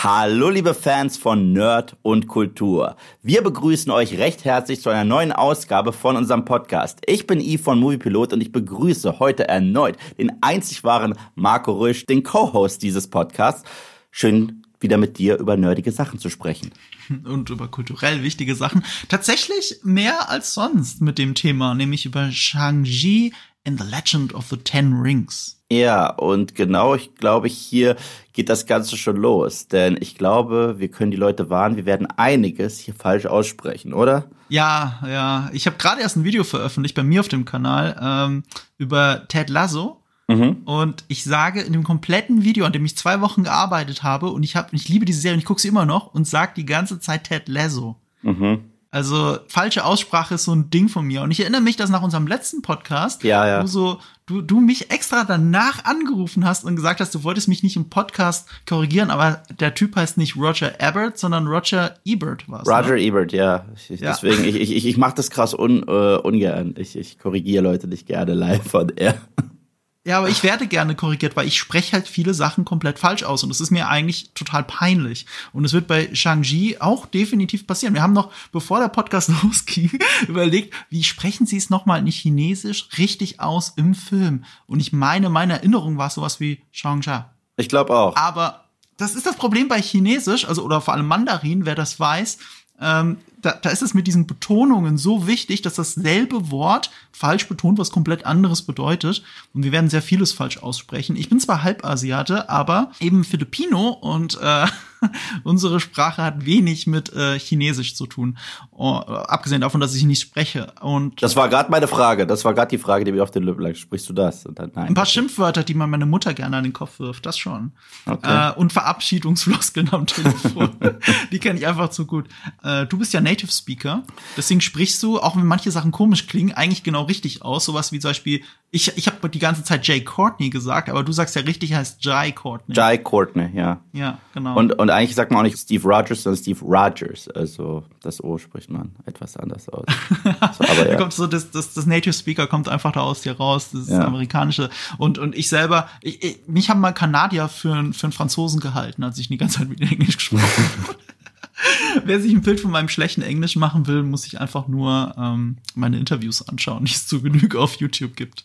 Hallo liebe Fans von Nerd und Kultur. Wir begrüßen euch recht herzlich zu einer neuen Ausgabe von unserem Podcast. Ich bin Yves von Moviepilot und ich begrüße heute erneut den einzig wahren Marco Rüsch, den Co-Host dieses Podcasts. Schön wieder mit dir über nerdige Sachen zu sprechen. Und über kulturell wichtige Sachen. Tatsächlich mehr als sonst mit dem Thema, nämlich über Shang-Chi in The Legend of the Ten Rings. Ja, und genau, ich glaube, hier geht das Ganze schon los. Denn ich glaube, wir können die Leute warnen, wir werden einiges hier falsch aussprechen, oder? Ja, ja. Ich habe gerade erst ein Video veröffentlicht bei mir auf dem Kanal ähm, über Ted Lasso. Mhm. Und ich sage in dem kompletten Video, an dem ich zwei Wochen gearbeitet habe, und ich habe, ich liebe diese Serie und ich gucke sie immer noch und sage die ganze Zeit Ted Lasso. Mhm. Also falsche Aussprache ist so ein Ding von mir. Und ich erinnere mich, dass nach unserem letzten Podcast, ja, ja. du so, du, du mich extra danach angerufen hast und gesagt hast, du wolltest mich nicht im Podcast korrigieren, aber der Typ heißt nicht Roger Ebert, sondern Roger Ebert war Roger ne? Ebert, ja. Ich, ja. Deswegen, ich, ich, ich mache das krass un, äh, ungern. Ich, ich korrigiere Leute nicht gerne live von er. Ja, aber ich werde gerne korrigiert, weil ich spreche halt viele Sachen komplett falsch aus und das ist mir eigentlich total peinlich. Und es wird bei Shang-Chi auch definitiv passieren. Wir haben noch, bevor der Podcast losging, überlegt, wie sprechen Sie es nochmal nicht chinesisch richtig aus im Film? Und ich meine, meine Erinnerung war sowas wie Shang-Chi. Ich glaube auch. Aber das ist das Problem bei Chinesisch, also oder vor allem Mandarin, wer das weiß, ähm, da, da ist es mit diesen Betonungen so wichtig, dass dasselbe Wort falsch betont was komplett anderes bedeutet. Und wir werden sehr vieles falsch aussprechen. Ich bin zwar Halbasiate, aber eben Filipino und äh, unsere Sprache hat wenig mit äh, Chinesisch zu tun. Oh, abgesehen davon, dass ich nicht spreche. Und das war gerade meine Frage. Das war gerade die Frage, die mir auf den Lippen lag. Sprichst du das? Dann, nein, ein paar Schimpfwörter, die man meine Mutter gerne an den Kopf wirft. Das schon. Okay. Äh, und Verabschiedungsfloskeln am Telefon. die kenne ich einfach zu gut. Äh, du bist ja Native Speaker. Deswegen sprichst du, auch wenn manche Sachen komisch klingen, eigentlich genau richtig aus. Sowas wie zum Beispiel, ich, ich habe die ganze Zeit Jay Courtney gesagt, aber du sagst ja richtig, heißt Jai Courtney. Jai Courtney, ja. Ja, genau. Und, und eigentlich sagt man auch nicht Steve Rogers, sondern Steve Rogers. Also das O spricht man etwas anders aus. so, aber ja. da kommt so das, das, das Native Speaker kommt einfach da aus dir raus, das ja. amerikanische. Und, und ich selber, ich, ich, mich haben mal Kanadier für, für einen Franzosen gehalten, als ich die ganze Zeit mit Englisch gesprochen habe. Wer sich ein Bild von meinem schlechten Englisch machen will, muss sich einfach nur ähm, meine Interviews anschauen, die es zu Genüge auf YouTube gibt.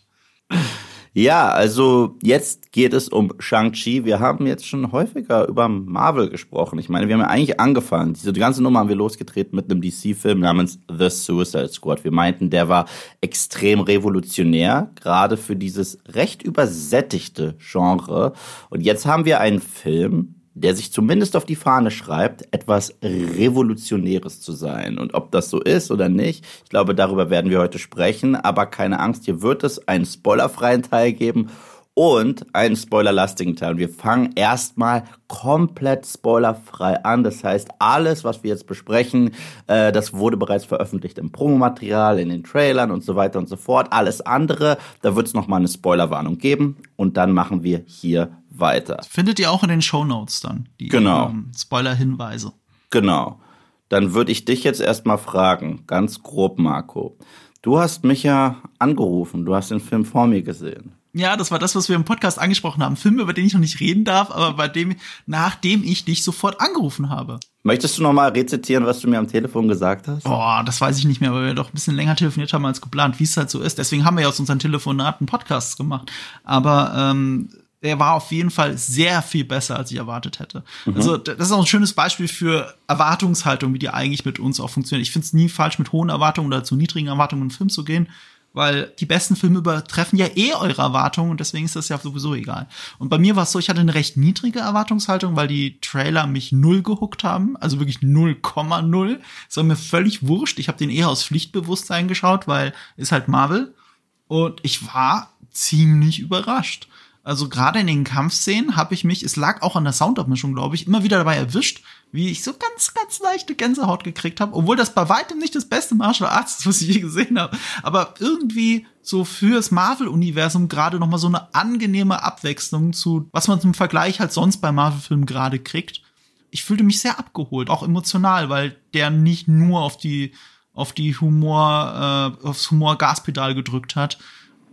Ja, also jetzt geht es um Shang-Chi. Wir haben jetzt schon häufiger über Marvel gesprochen. Ich meine, wir haben ja eigentlich angefangen. Diese ganze Nummer haben wir losgetreten mit einem DC-Film namens The Suicide Squad. Wir meinten, der war extrem revolutionär, gerade für dieses recht übersättigte Genre. Und jetzt haben wir einen Film, der sich zumindest auf die Fahne schreibt, etwas Revolutionäres zu sein. Und ob das so ist oder nicht, ich glaube, darüber werden wir heute sprechen. Aber keine Angst, hier wird es einen spoilerfreien Teil geben und einen spoilerlastigen Teil. Und wir fangen erstmal komplett spoilerfrei an. Das heißt, alles, was wir jetzt besprechen, äh, das wurde bereits veröffentlicht im Promomaterial, in den Trailern und so weiter und so fort. Alles andere, da wird es nochmal eine Spoilerwarnung geben. Und dann machen wir hier weiter. Findet ihr auch in den Show Notes dann die genau. ähm, Spoiler-Hinweise. Genau. Dann würde ich dich jetzt erstmal fragen, ganz grob, Marco. Du hast mich ja angerufen, du hast den Film vor mir gesehen. Ja, das war das, was wir im Podcast angesprochen haben. Film, über den ich noch nicht reden darf, aber bei dem, nachdem ich dich sofort angerufen habe. Möchtest du noch mal rezitieren, was du mir am Telefon gesagt hast? Boah, das weiß ich nicht mehr, weil wir doch ein bisschen länger telefoniert haben als geplant, wie es halt so ist. Deswegen haben wir ja aus unseren Telefonaten Podcasts gemacht. Aber ähm, der war auf jeden Fall sehr viel besser, als ich erwartet hätte. Mhm. Also, das ist auch ein schönes Beispiel für Erwartungshaltung, wie die eigentlich mit uns auch funktioniert. Ich finde es nie falsch, mit hohen Erwartungen oder zu niedrigen Erwartungen in einen Film zu gehen, weil die besten Filme übertreffen ja eh eure Erwartungen und deswegen ist das ja sowieso egal. Und bei mir war es so, ich hatte eine recht niedrige Erwartungshaltung, weil die Trailer mich null gehuckt haben, also wirklich 0,0. Es war mir völlig wurscht. Ich habe den eher aus Pflichtbewusstsein geschaut, weil ist halt Marvel. Und ich war ziemlich überrascht. Also gerade in den Kampfszenen habe ich mich, es lag auch an der Soundabmischung, glaube ich, immer wieder dabei erwischt, wie ich so ganz, ganz leichte Gänsehaut gekriegt habe, obwohl das bei weitem nicht das beste Martial Arts ist, was ich je gesehen habe. Aber irgendwie so fürs Marvel-Universum gerade noch mal so eine angenehme Abwechslung zu, was man zum Vergleich halt sonst bei Marvel-Filmen gerade kriegt. Ich fühlte mich sehr abgeholt, auch emotional, weil der nicht nur auf die auf die Humor, äh, aufs Humor-Gaspedal gedrückt hat,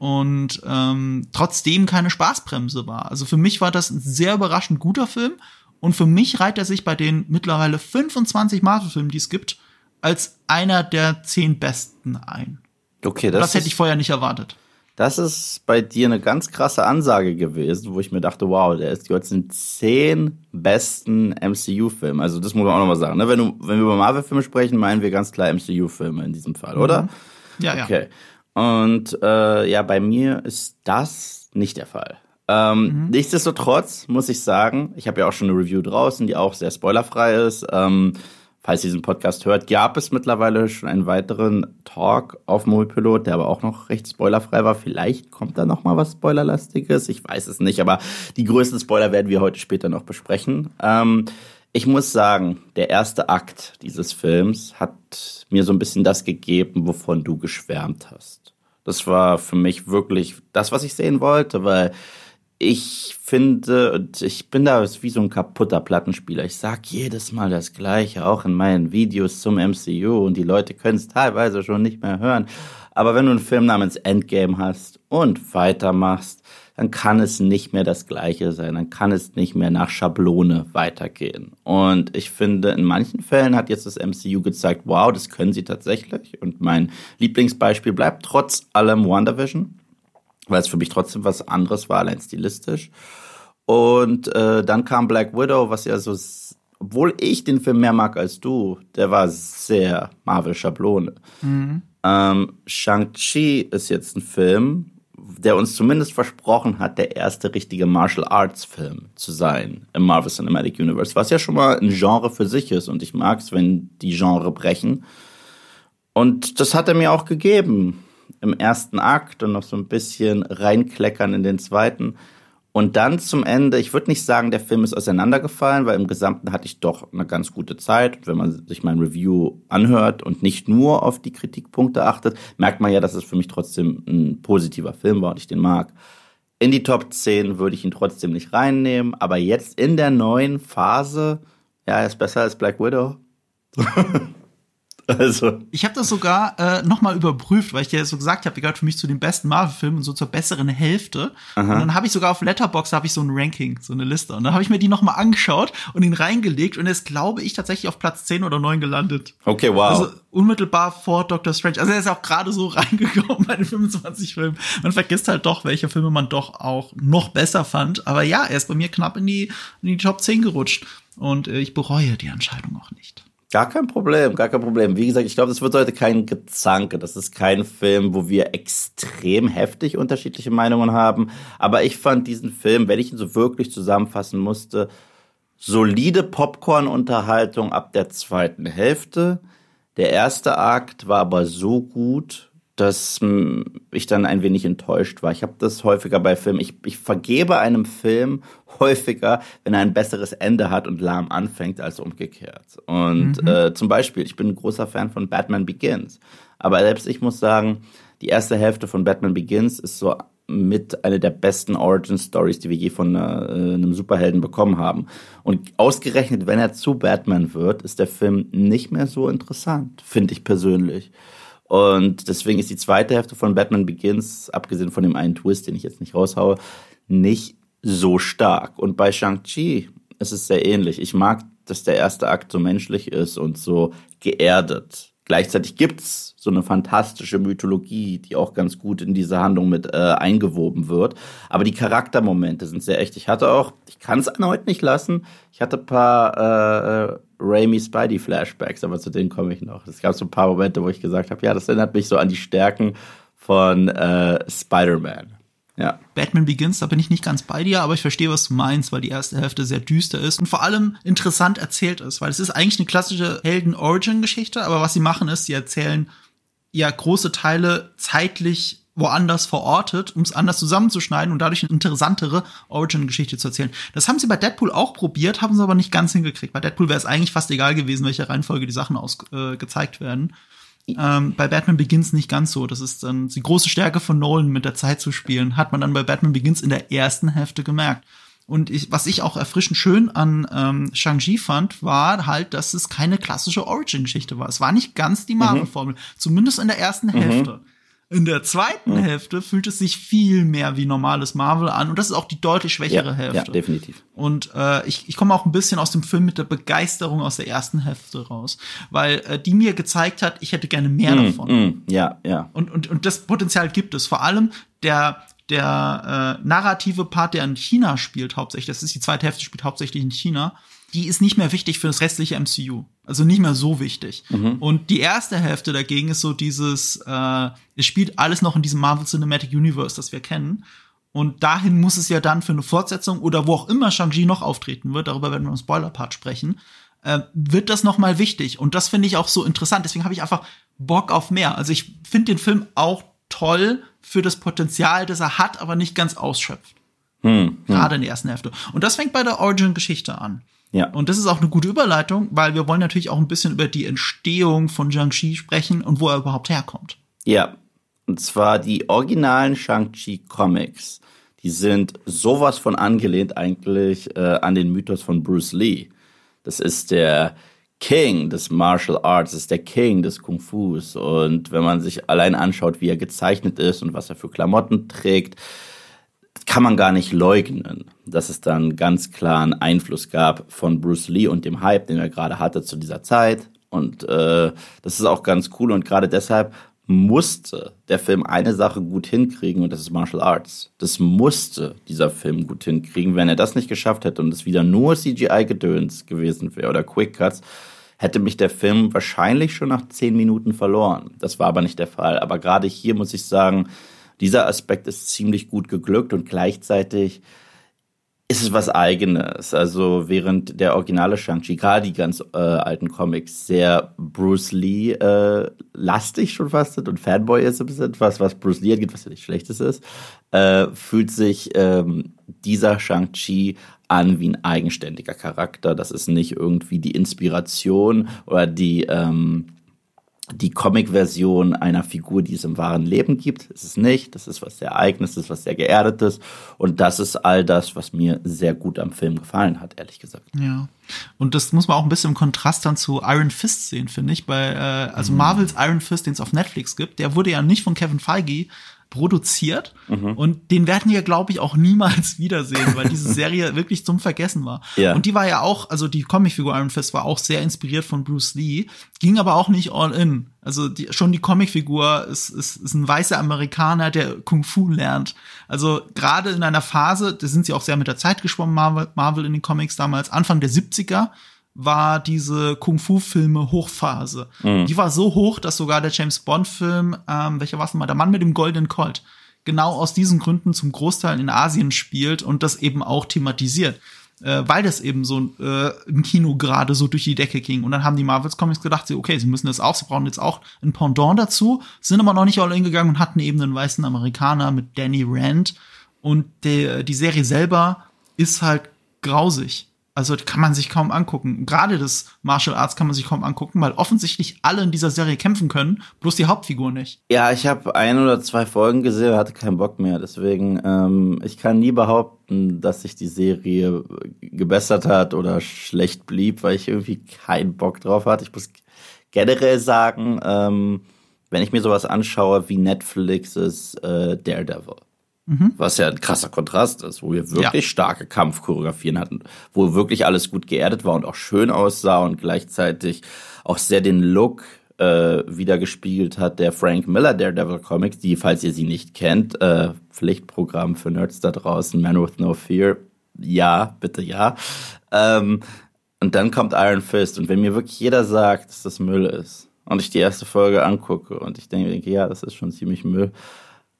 und ähm, trotzdem keine Spaßbremse war. Also für mich war das ein sehr überraschend guter Film Und für mich reiht er sich bei den mittlerweile 25 Marvel-Filmen, die es gibt, als einer der zehn besten ein. Okay, Das, das, hätte ich vorher nicht erwartet. das ist bei dir eine ganz krasse Ansage gewesen, wo ich mir dachte, wow, der ist jetzt in zehn besten MCU-Filmen. Also das muss man auch nochmal sagen. Ne? Wenn, du, wenn wir über Marvel-Filme sprechen, meinen wir ganz klar MCU-Filme in diesem Fall, oder? Ja, ja. Okay. Und äh, ja, bei mir ist das nicht der Fall. Ähm, Nichtsdestotrotz muss ich sagen, ich habe ja auch schon eine Review draußen, die auch sehr spoilerfrei ist. Ähm, falls ihr diesen Podcast hört, gab es mittlerweile schon einen weiteren Talk auf Moviepilot, der aber auch noch recht spoilerfrei war. Vielleicht kommt da noch mal was Spoilerlastiges, ich weiß es nicht, aber die größten Spoiler werden wir heute später noch besprechen. Ähm, ich muss sagen, der erste Akt dieses Films hat mir so ein bisschen das gegeben, wovon du geschwärmt hast. Das war für mich wirklich das, was ich sehen wollte, weil ich finde, und ich bin da wie so ein kaputter Plattenspieler. Ich sag jedes Mal das Gleiche, auch in meinen Videos zum MCU und die Leute können es teilweise schon nicht mehr hören. Aber wenn du einen Film namens Endgame hast und weitermachst, dann kann es nicht mehr das Gleiche sein. Dann kann es nicht mehr nach Schablone weitergehen. Und ich finde, in manchen Fällen hat jetzt das MCU gezeigt, wow, das können sie tatsächlich. Und mein Lieblingsbeispiel bleibt trotz allem WandaVision weil es für mich trotzdem was anderes war, allein stilistisch. Und äh, dann kam Black Widow, was ja so, obwohl ich den Film mehr mag als du, der war sehr Marvel-Schablone. Ähm, Shang-Chi ist jetzt ein Film, der uns zumindest versprochen hat, der erste richtige Martial Arts Film zu sein im Marvel Cinematic Universe, was ja schon mal ein Genre für sich ist und ich mag es, wenn die Genre brechen. Und das hat er mir auch gegeben im ersten Akt und noch so ein bisschen reinkleckern in den zweiten. Und dann zum Ende, ich würde nicht sagen, der Film ist auseinandergefallen, weil im Gesamten hatte ich doch eine ganz gute Zeit. Wenn man sich mein Review anhört und nicht nur auf die Kritikpunkte achtet, merkt man ja, dass es für mich trotzdem ein positiver Film war und ich den mag. In die Top 10 würde ich ihn trotzdem nicht reinnehmen, aber jetzt in der neuen Phase, ja, er ist besser als Black Widow. also, Ich habe das sogar äh, nochmal überprüft, weil ich dir so gesagt habe, gehört für mich zu den besten Marvel-Filmen und so zur besseren Hälfte. Und dann habe ich sogar auf Letterbox habe ich so ein Ranking, so eine Liste. Und dann habe ich mir die nochmal angeschaut und ihn reingelegt und er ist, glaube ich, tatsächlich auf Platz 10 oder 9 gelandet. okay, wow. Also unmittelbar vor Doctor Strange. Also er ist auch gerade so reingekommen bei den 25 Filmen. Man vergisst halt doch, welche Filme man doch auch noch besser fand. Aber ja, er ist bei mir knapp in die, in die Top 10 gerutscht. Und äh, ich bereue die Entscheidung auch nicht. Gar kein Problem, gar kein Problem. Wie gesagt, ich glaube, das wird heute kein Gezanke. Das ist kein Film, wo wir extrem heftig unterschiedliche Meinungen haben. Aber ich fand diesen Film, wenn ich ihn so wirklich zusammenfassen musste, solide Popcorn-Unterhaltung ab der zweiten Hälfte. Der erste Akt war aber so gut, dass mh, ich dann ein wenig enttäuscht war. Ich habe das häufiger bei Filmen. Ich, ich vergebe einem Film häufiger, wenn er ein besseres Ende hat und lahm anfängt, als umgekehrt. Und äh, zum Beispiel, ich bin ein großer Fan von Batman Begins. Aber selbst ich muss sagen, die erste Hälfte von Batman Begins ist so mit einer der besten Origin Stories, die wir je von äh, einem Superhelden bekommen haben. Und ausgerechnet, wenn er zu Batman wird, ist der Film nicht mehr so interessant, finde ich persönlich. Und deswegen ist die zweite Hälfte von Batman Begins, abgesehen von dem einen Twist, den ich jetzt nicht raushaue, nicht so stark. Und bei Shang-Chi ist es sehr ähnlich. Ich mag, dass der erste Akt so menschlich ist und so geerdet. Gleichzeitig gibt's so eine fantastische Mythologie, die auch ganz gut in diese Handlung mit äh, eingewoben wird. Aber die Charaktermomente sind sehr echt. Ich hatte auch, ich kann es heute nicht lassen, ich hatte ein paar äh, äh, Raimi Spidey Flashbacks, aber zu denen komme ich noch. Es gab so ein paar Momente, wo ich gesagt habe, ja, das erinnert mich so an die Stärken von äh, Spider-Man. Ja. Batman Begins, da bin ich nicht ganz bei dir, aber ich verstehe, was du meinst, weil die erste Hälfte sehr düster ist und vor allem interessant erzählt ist, weil es ist eigentlich eine klassische Helden-Origin-Geschichte, aber was sie machen ist, sie erzählen ja große Teile zeitlich woanders verortet, um es anders zusammenzuschneiden und dadurch eine interessantere Origin-Geschichte zu erzählen. Das haben sie bei Deadpool auch probiert, haben sie aber nicht ganz hingekriegt. Bei Deadpool wäre es eigentlich fast egal gewesen, welche Reihenfolge die Sachen aus, äh, gezeigt werden. Ähm, bei Batman Begins nicht ganz so. Das ist dann die große Stärke von Nolan, mit der Zeit zu spielen. Hat man dann bei Batman Begins in der ersten Hälfte gemerkt. Und ich, was ich auch erfrischend schön an ähm, Shang-Chi fand, war halt, dass es keine klassische Origin-Geschichte war. Es war nicht ganz die Marvel-Formel, zumindest in der ersten Hälfte. In der zweiten Mhm. Hälfte fühlt es sich viel mehr wie normales Marvel an und das ist auch die deutlich schwächere Ja, Hälfte. ja, definitiv. Und äh, ich, ich komme auch ein bisschen aus dem Film mit der Begeisterung aus der ersten Hälfte raus, weil äh, die mir gezeigt hat, ich hätte gerne mehr davon. Mm, ja, ja. Und, und, und das Potenzial gibt es. Vor allem der, der äh, narrative Part, der in China spielt, hauptsächlich, das ist die zweite Hälfte, spielt hauptsächlich in China, die ist nicht mehr wichtig für das restliche MCU. Also nicht mehr so wichtig. Und die erste Hälfte dagegen ist so dieses, äh, es spielt alles noch in diesem Marvel Cinematic Universe, das wir kennen. Und dahin muss es ja dann für eine Fortsetzung oder wo auch immer Shang-Chi noch auftreten wird, darüber werden wir im Spoiler-Part sprechen, äh, wird das noch mal wichtig. Und das finde ich auch so interessant. Deswegen habe ich einfach Bock auf mehr. Also ich finde den Film auch toll für das Potenzial, das er hat, aber nicht ganz ausschöpft. Gerade in der ersten Hälfte. Und das fängt bei der Origin-Geschichte an. Ja. Und das ist auch eine gute Überleitung, weil wir wollen natürlich auch ein bisschen über die Entstehung von Shang-Chi sprechen und wo er überhaupt herkommt. Ja, und zwar die originalen Shang-Chi Comics. Die sind sowas von angelehnt eigentlich äh, an den Mythos von Bruce Lee. Das ist der King des Martial Arts, das ist der King des Kung Fus. Und wenn man sich allein anschaut, wie er gezeichnet ist und was er für Klamotten trägt, kann man gar nicht leugnen, dass es dann ganz klar einen Einfluss gab von Bruce Lee und dem Hype, den er gerade hatte zu dieser Zeit. Und äh, das ist auch ganz cool und gerade deshalb musste der Film eine Sache gut hinkriegen und das ist Martial Arts. Das musste dieser Film gut hinkriegen. Wenn er das nicht geschafft hätte und es wieder nur CGI-Gedöns gewesen wäre oder Quick Cuts, hätte mich der Film wahrscheinlich schon nach zehn Minuten verloren. Das war aber nicht der Fall. Aber gerade hier muss ich sagen, dieser Aspekt ist ziemlich gut geglückt und gleichzeitig ist es was Eigenes. Also während der originale Shang-Chi, gerade die ganz äh, alten Comics, sehr Bruce Lee äh, lastig schon fast sind und Fanboy ist ein bisschen was, was Bruce Lee angeht, was ja nicht schlechtes ist, äh, fühlt sich ähm, dieser Shang-Chi an wie ein eigenständiger Charakter. Das ist nicht irgendwie die Inspiration oder die ähm, die Comic-Version einer Figur, die es im wahren Leben gibt. Es ist nicht. Das ist was sehr Eigenes, das ist was sehr Geerdetes. Und das ist all das, was mir sehr gut am Film gefallen hat, ehrlich gesagt. Ja. Und das muss man auch ein bisschen im Kontrast dann zu Iron Fist sehen, finde ich. Bei, äh, also Marvels Iron Fist, den es auf Netflix gibt, der wurde ja nicht von Kevin Feige produziert und den werden wir, glaube ich, auch niemals wiedersehen, weil diese Serie wirklich zum Vergessen war. Ja. Und die war ja auch, also die Comicfigur Iron Fist war auch sehr inspiriert von Bruce Lee, ging aber auch nicht all in. Also die, schon die Comicfigur ist, ist, ist ein weißer Amerikaner, der Kung Fu lernt. Also gerade in einer Phase, da sind sie auch sehr mit der Zeit geschwommen, Marvel, Marvel in den Comics damals, Anfang der 70er, war diese Kung-Fu-Filme Hochphase. Die war so hoch, dass sogar der James Bond-Film, ähm, welcher war es nochmal, der Mann mit dem goldenen Colt, genau aus diesen Gründen zum Großteil in Asien spielt und das eben auch thematisiert. Äh, weil das eben so äh, im Kino gerade so durch die Decke ging. Und dann haben die Marvels Comics gedacht, sie, okay, sie müssen das auch, sie brauchen jetzt auch ein Pendant dazu, sind aber noch nicht all in gegangen und hatten eben einen weißen Amerikaner mit Danny Rand. Und die, die Serie selber ist halt grausig. Also kann man sich kaum angucken. Gerade das Martial Arts kann man sich kaum angucken, weil offensichtlich alle in dieser Serie kämpfen können, bloß die Hauptfigur nicht. Ja, ich habe ein oder zwei Folgen gesehen, hatte keinen Bock mehr. Deswegen, ähm, ich kann nie behaupten, dass sich die Serie gebessert hat oder schlecht blieb, weil ich irgendwie keinen Bock drauf hatte. Ich muss generell sagen, ähm, wenn ich mir sowas anschaue wie Netflix ist äh, Daredevil. Was ja ein krasser Kontrast ist, wo wir wirklich Ja. starke Kampfchoreografien hatten, wo wirklich alles gut geerdet war und auch schön aussah und gleichzeitig auch sehr den Look äh, wieder gespiegelt hat der Frank Miller Daredevil Comics, die, falls ihr sie nicht kennt, äh, Pflichtprogramm für Nerds da draußen, Man with No Fear, ja, bitte ja. Ähm, und dann kommt Iron Fist und wenn mir wirklich jeder sagt, dass das Müll ist und ich die erste Folge angucke und ich denke ja, das ist schon ziemlich Müll,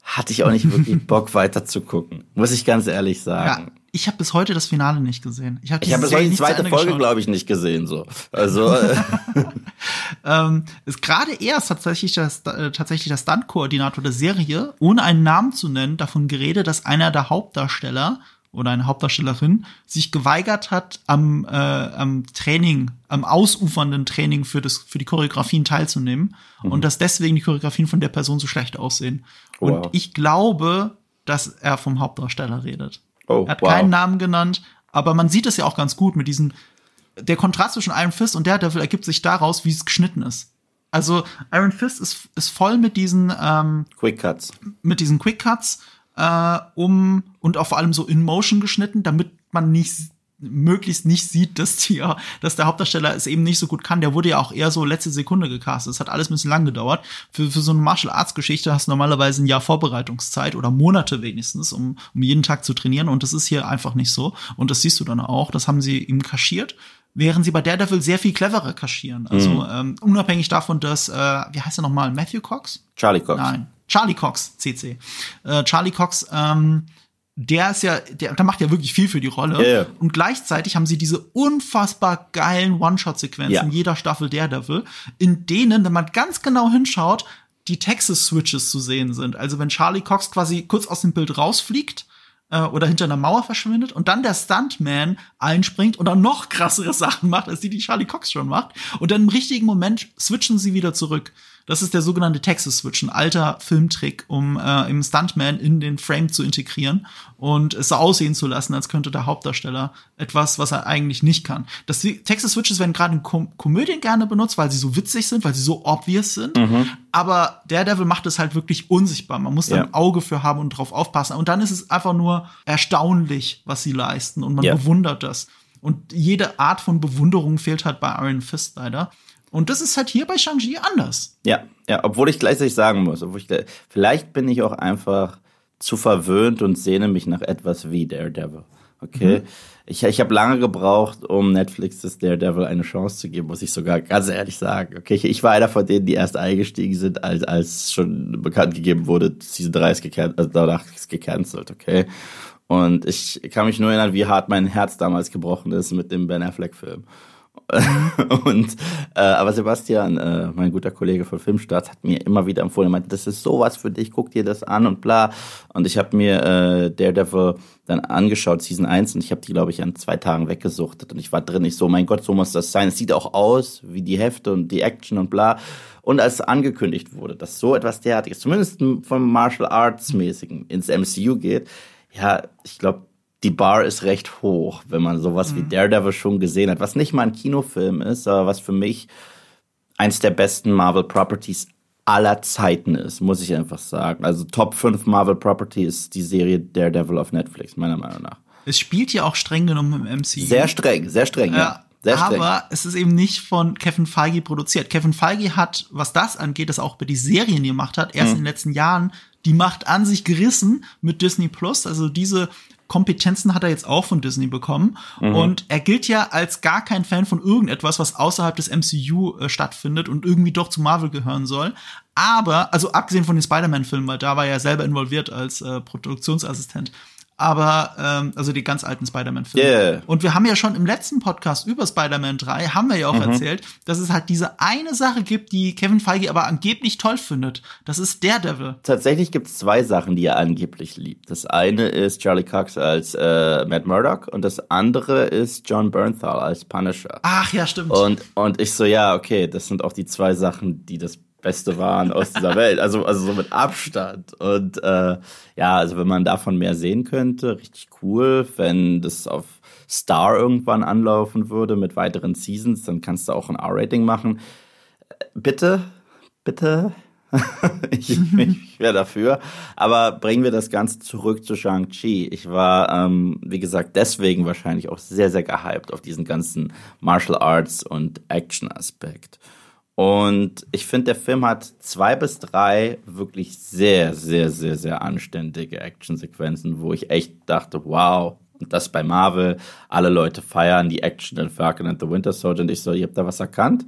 hatte ich auch nicht wirklich Bock weiter zu gucken, muss ich ganz ehrlich Ja, sagen. ich habe bis heute das Finale nicht gesehen. Ich habe habe bis heute die zweite Folge, glaube ich, nicht gesehen. So, also äh, ähm, ist gerade er ist tatsächlich das, äh, tatsächlich der Stunt-Koordinator der Serie, ohne einen Namen zu nennen, davon geredet, dass einer der Hauptdarsteller oder eine Hauptdarstellerin sich geweigert hat, am, äh, am Training, am ausufernden Training für, das, für die Choreografien teilzunehmen und dass deswegen die Choreografien von der Person so schlecht aussehen. Und Wow. ich glaube, dass er vom Hauptdarsteller redet. Oh, er hat wow. keinen Namen genannt, aber man sieht es ja auch ganz gut mit diesen der Kontrast zwischen Iron Fist und Daredevil ergibt sich daraus, wie es geschnitten ist. Also Iron Fist ist, ist voll mit diesen ähm, Quick Cuts. Mit diesen Quick Cuts äh, um und auch vor allem so in Motion geschnitten, damit man nicht möglichst nicht sieht, dass die, dass der Hauptdarsteller es eben nicht so gut kann. Der wurde ja auch eher so letzte Sekunde gecastet. Das hat alles ein bisschen lang gedauert. Für, für so eine Martial Arts Geschichte hast du normalerweise ein Jahr Vorbereitungszeit oder Monate wenigstens, um, um jeden Tag zu trainieren. Und das ist hier einfach nicht so. Und das siehst du dann auch. Das haben sie ihm kaschiert. Während sie bei Daredevil sehr viel cleverer kaschieren. Also mhm. ähm, unabhängig davon, dass, äh, wie heißt er nochmal, Matthew Cox? Charlie Cox. Nein, Charlie Cox, CC. Äh, Charlie Cox, ähm, der ist ja, der, der macht ja wirklich viel für die Rolle. Yeah. Und gleichzeitig haben sie diese unfassbar geilen One-Shot-Sequenzen Ja. in jeder Staffel Daredevil, in denen, wenn man ganz genau hinschaut, die Texas-Switches zu sehen sind. Also wenn Charlie Cox quasi kurz aus dem Bild rausfliegt äh, oder hinter einer Mauer verschwindet und dann der Stuntman einspringt und dann noch krassere Sachen macht, als die, die Charlie Cox schon macht. Und dann im richtigen Moment switchen sie wieder zurück. Das ist der sogenannte Texas Switch, ein alter Filmtrick, um äh, im Stuntman in den Frame zu integrieren und es so aussehen zu lassen, als könnte der Hauptdarsteller etwas, was er eigentlich nicht kann. Das Texas Switches werden gerade in Kom Komödien gerne benutzt, weil sie so witzig sind, weil sie so obvious sind. Aber Daredevil macht es halt wirklich unsichtbar. Man muss da Ja. ein Auge für haben und drauf aufpassen. Und dann ist es einfach nur erstaunlich, was sie leisten und man Ja. bewundert das. Und jede Art von Bewunderung fehlt halt bei Iron Fist leider. Und das ist halt hier bei Shang-Chi anders. Ja, ja, obwohl ich gleichzeitig sagen muss, obwohl ich, gleich- vielleicht bin ich auch einfach zu verwöhnt und sehne mich nach etwas wie Daredevil. Okay, ich, ich habe lange gebraucht, um Netflix das Daredevil eine Chance zu geben, muss ich sogar ganz ehrlich sagen. Okay, ich, ich war einer von denen, die erst eingestiegen sind, als, als schon bekannt gegeben wurde, Season 3 ist gecancelt, also danach ist gecancelt, okay. Und ich kann mich nur erinnern, wie hart mein Herz damals gebrochen ist mit dem Ben Affleck-Film. und äh, aber Sebastian, äh, mein guter Kollege von Filmstarts, hat mir immer wieder empfohlen, er meinte, das ist sowas für dich, guck dir das an und bla. Und ich habe mir äh, Daredevil dann angeschaut, Season 1, und ich habe die, glaube ich, an zwei Tagen weggesuchtet. Und ich war drin, ich so, mein Gott, so muss das sein. Es sieht auch aus wie die Hefte und die Action und bla. Und als angekündigt wurde, dass so etwas derartiges, zumindest vom Martial Arts mäßigen, ins MCU geht, ja, ich glaube, die Bar ist recht hoch, wenn man sowas wie Daredevil schon gesehen hat, was nicht mal ein Kinofilm ist, aber was für mich eins der besten Marvel Properties aller Zeiten ist, muss ich einfach sagen. Also Top 5 Marvel Property ist die Serie Daredevil auf Netflix, meiner Meinung nach. Es spielt ja auch streng genommen im MCU. Sehr streng, sehr streng, ja. Ja, Sehr streng. aber es ist eben nicht von Kevin Feige produziert. Kevin Feige hat, was das angeht, das auch bei die Serien gemacht hat, Mhm. erst in den letzten Jahren die Macht an sich gerissen mit Disney Plus. Also diese Kompetenzen hat er jetzt auch von Disney bekommen. Mhm. Und er gilt ja als gar kein Fan von irgendetwas, was außerhalb des MCU äh, stattfindet und irgendwie doch zu Marvel gehören soll. Aber, also abgesehen von den Spider-Man-Filmen, weil da war er ja selber involviert als äh, Produktionsassistent. Aber, ähm, also die ganz alten Spider-Man-Filme. Yeah. Und wir haben ja schon im letzten Podcast über Spider-Man 3, haben wir ja auch erzählt, dass es halt diese eine Sache gibt, die Kevin Feige aber angeblich toll findet. Das ist Daredevil. Tatsächlich gibt es zwei Sachen, die er angeblich liebt. Das eine ist Charlie Cox als äh, Matt Murdock und das andere ist John Bernthal als Punisher. Ach ja, stimmt. Und, und ich so, ja, okay, das sind auch die zwei Sachen, die das Beste waren aus dieser Welt. Also, also so mit Abstand. Und äh, ja, also wenn man davon mehr sehen könnte, richtig cool. Wenn das auf Star irgendwann anlaufen würde mit weiteren Seasons, dann kannst du auch ein R-Rating machen. Äh, Bitte, bitte. ich ich wäre dafür. Aber bringen wir das Ganze zurück zu Shang-Chi. Ich war, ähm, wie gesagt, deswegen wahrscheinlich auch sehr, sehr gehypt auf diesen ganzen Martial Arts und Action-Aspekt. Und ich finde, der Film hat zwei bis drei wirklich sehr, sehr, sehr, sehr anständige Actionsequenzen, wo ich echt dachte, wow, und das bei Marvel. Alle Leute feiern die Action in Falcon and the Winter Soldier. Und ich so, ihr habt da was erkannt?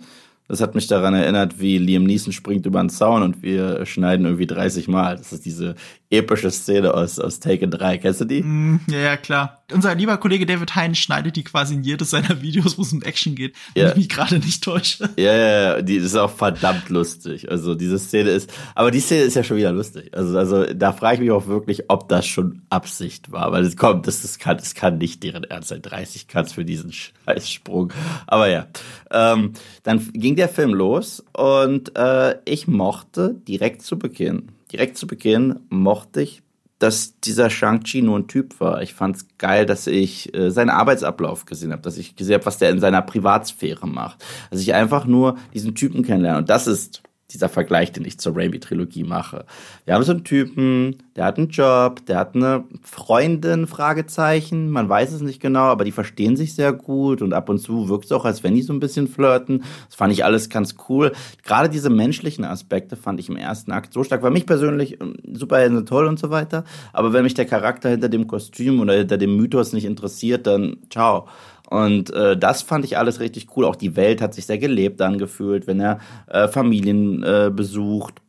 Das hat mich daran erinnert, wie Liam Neeson springt über den Zaun und wir schneiden irgendwie 30 Mal. Das ist diese epische Szene aus, aus Taken 3. Kennst du die? Mm, ja, ja, klar. Unser lieber Kollege David Hein schneidet die quasi in jedes seiner Videos, wo es um Action geht, wenn Ja. ich mich gerade nicht täusche. Ja, ja, ja, die ist auch verdammt lustig. Also diese Szene ist, aber die Szene ist ja schon wieder lustig. Also, also da frage ich mich auch wirklich, ob das schon Absicht war, weil es kommt, das, das kann, das kann nicht deren Ernst sein. 30 Cuts für diesen Scheißsprung. Aber ja, ähm, dann ging der Film los und äh, ich mochte direkt zu Beginn, direkt zu Beginn mochte ich dass dieser Shang-Chi nur ein Typ war. Ich fand es geil, dass ich äh, seinen Arbeitsablauf gesehen habe, dass ich gesehen habe, was der in seiner Privatsphäre macht. Dass ich einfach nur diesen Typen kennenlerne. Und das ist dieser Vergleich, den ich zur Raimi-Trilogie mache. Wir haben so einen Typen, der hat einen Job, der hat eine Freundin, Fragezeichen, man weiß es nicht genau, aber die verstehen sich sehr gut und ab und zu wirkt es auch, als wenn die so ein bisschen flirten. Das fand ich alles ganz cool. Gerade diese menschlichen Aspekte fand ich im ersten Akt so stark. Weil mich persönlich, ähm, Superhelden sind toll und so weiter, aber wenn mich der Charakter hinter dem Kostüm oder hinter dem Mythos nicht interessiert, dann ciao. Und äh, das fand ich alles richtig cool. Auch die Welt hat sich sehr gelebt angefühlt, wenn er äh, Familien äh, besucht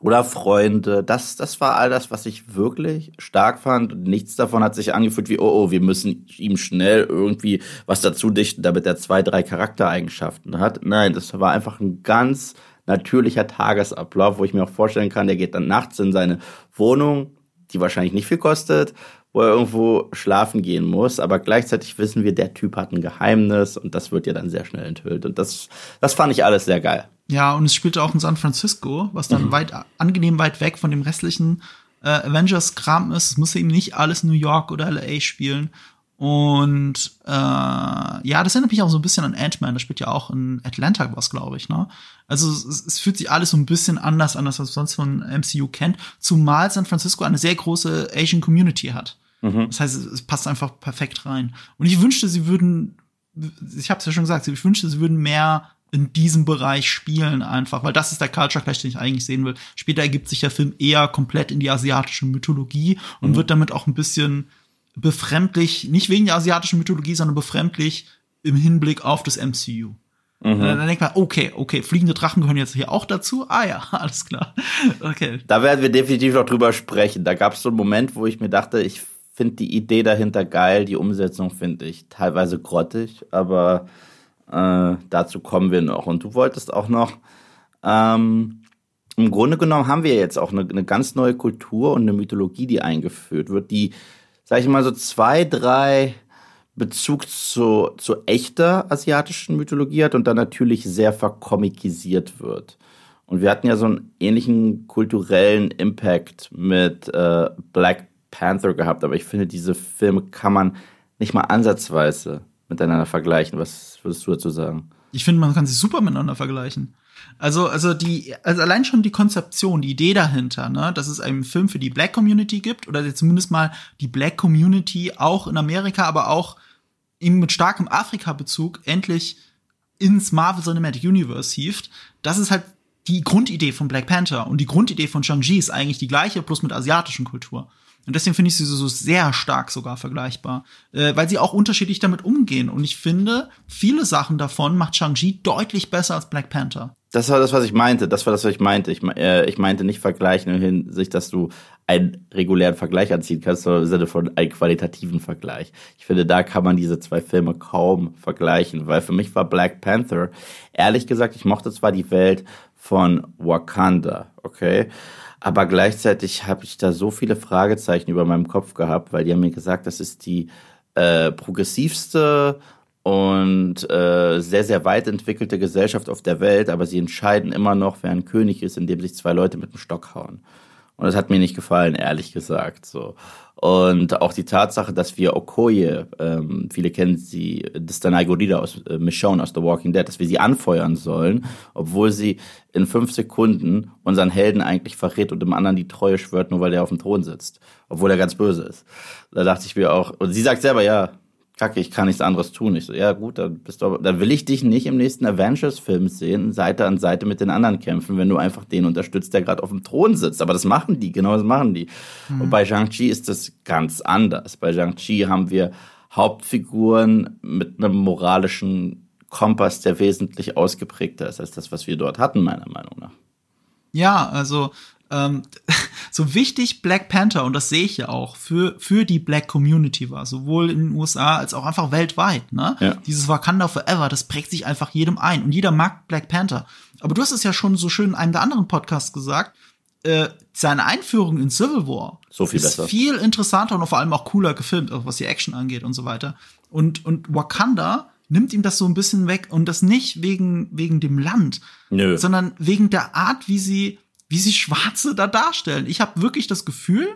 oder Freunde. Das, das war all das, was ich wirklich stark fand. Nichts davon hat sich angefühlt wie, oh, oh, wir müssen ihm schnell irgendwie was dazu dichten, damit er zwei, drei Charaktereigenschaften hat. Nein, das war einfach ein ganz natürlicher Tagesablauf, wo ich mir auch vorstellen kann, der geht dann nachts in seine Wohnung, die wahrscheinlich nicht viel kostet, wo er irgendwo schlafen gehen muss. Aber gleichzeitig wissen wir, der Typ hat ein Geheimnis und das wird ja dann sehr schnell enthüllt. Und das, das fand ich alles sehr geil. Ja, und es spielte auch in San Francisco, was dann mhm. weit, angenehm weit weg von dem restlichen äh, Avengers-Kram ist. Es muss eben nicht alles New York oder LA spielen. Und äh, ja, das erinnert mich auch so ein bisschen an Ant-Man. Das spielt ja auch in Atlanta was, glaube ich. Ne? Also es, es, fühlt sich alles so ein bisschen anders an, als was man sonst von MCU kennt. Zumal San Francisco eine sehr große Asian Community hat. Mhm. Das heißt, es passt einfach perfekt rein. Und ich wünschte, sie würden, ich habe es ja schon gesagt, ich wünschte, sie würden mehr in diesem Bereich spielen einfach, weil das ist der Culture Clash, den ich eigentlich sehen will. Später ergibt sich der Film eher komplett in die asiatische Mythologie und mhm. wird damit auch ein bisschen befremdlich, nicht wegen der asiatischen Mythologie, sondern befremdlich im Hinblick auf das MCU. Mhm. Dann denkt man, okay, okay, fliegende Drachen gehören jetzt hier auch dazu. Ah ja, alles klar. Okay. Da werden wir definitiv noch drüber sprechen. Da gab es so einen Moment, wo ich mir dachte, ich finde die Idee dahinter geil, die Umsetzung finde ich teilweise grottig, aber äh, dazu kommen wir noch. Und du wolltest auch noch, ähm, im Grunde genommen haben wir jetzt auch eine, eine ganz neue Kultur und eine Mythologie, die eingeführt wird, die, sag ich mal, so zwei, drei Bezug zu, zu echter asiatischen Mythologie hat und dann natürlich sehr verkomikisiert wird. Und wir hatten ja so einen ähnlichen kulturellen Impact mit äh, Black Panther gehabt, aber ich finde, diese Filme kann man nicht mal ansatzweise miteinander vergleichen. Was würdest du dazu sagen? Ich finde, man kann sie super miteinander vergleichen. Also, also die, also allein schon die Konzeption, die Idee dahinter, ne, dass es einen Film für die Black Community gibt oder zumindest mal die Black Community auch in Amerika, aber auch eben mit starkem Afrika-Bezug endlich ins Marvel Cinematic Universe hieft. Das ist halt die Grundidee von Black Panther und die Grundidee von Shang-Chi ist eigentlich die gleiche, plus mit asiatischen Kultur. Und deswegen finde ich sie so sehr stark sogar vergleichbar, äh, weil sie auch unterschiedlich damit umgehen. Und ich finde, viele Sachen davon macht Shang-Chi deutlich besser als Black Panther. Das war das, was ich meinte. Das war das, was ich meinte. Ich, äh, ich meinte nicht vergleichen in Hinsicht, dass du einen regulären Vergleich anziehen kannst, sondern im Sinne von einem qualitativen Vergleich. Ich finde, da kann man diese zwei Filme kaum vergleichen, weil für mich war Black Panther, ehrlich gesagt, ich mochte zwar die Welt von Wakanda, okay, aber gleichzeitig habe ich da so viele Fragezeichen über meinem Kopf gehabt, weil die haben mir gesagt, das ist die äh, progressivste und äh, sehr, sehr weit entwickelte Gesellschaft auf der Welt, aber sie entscheiden immer noch, wer ein König ist, indem sich zwei Leute mit dem Stock hauen. Und das hat mir nicht gefallen, ehrlich gesagt. So. Und auch die Tatsache, dass wir Okoye, ähm, viele kennen sie, das ist Danai Gurira aus äh, Michonne aus The Walking Dead, dass wir sie anfeuern sollen, obwohl sie in fünf Sekunden unseren Helden eigentlich verrät und dem anderen die Treue schwört, nur weil er auf dem Thron sitzt. Obwohl er ganz böse ist. Da dachte ich mir auch, und sie sagt selber, ja, Kacke, ich kann nichts anderes tun. Ich so, ja gut, dann bist du aber, dann will ich dich nicht im nächsten Avengers-Film sehen, Seite an Seite mit den anderen kämpfen, wenn du einfach den unterstützt, der gerade auf dem Thron sitzt. Aber das machen die, genau das machen die. Mhm. Und bei Shang-Chi ist das ganz anders. Bei Shang-Chi haben wir Hauptfiguren mit einem moralischen Kompass, der wesentlich ausgeprägter ist als das, was wir dort hatten, meiner Meinung nach. Ja, also ähm, so wichtig Black Panther, und das sehe ich ja auch, für, für die Black Community war, sowohl in den USA als auch einfach weltweit. Ne? Ja. Dieses Wakanda Forever, das prägt sich einfach jedem ein. Und jeder mag Black Panther. Aber du hast es ja schon so schön in einem der anderen Podcasts gesagt, äh, seine Einführung in Civil War so viel ist besser. viel interessanter und vor allem auch cooler gefilmt, auch was die Action angeht und so weiter. Und, und Wakanda nimmt ihm das so ein bisschen weg und das nicht wegen, wegen dem Land, Nö. sondern wegen der Art, wie sie wie sie Schwarze da darstellen. Ich habe wirklich das Gefühl,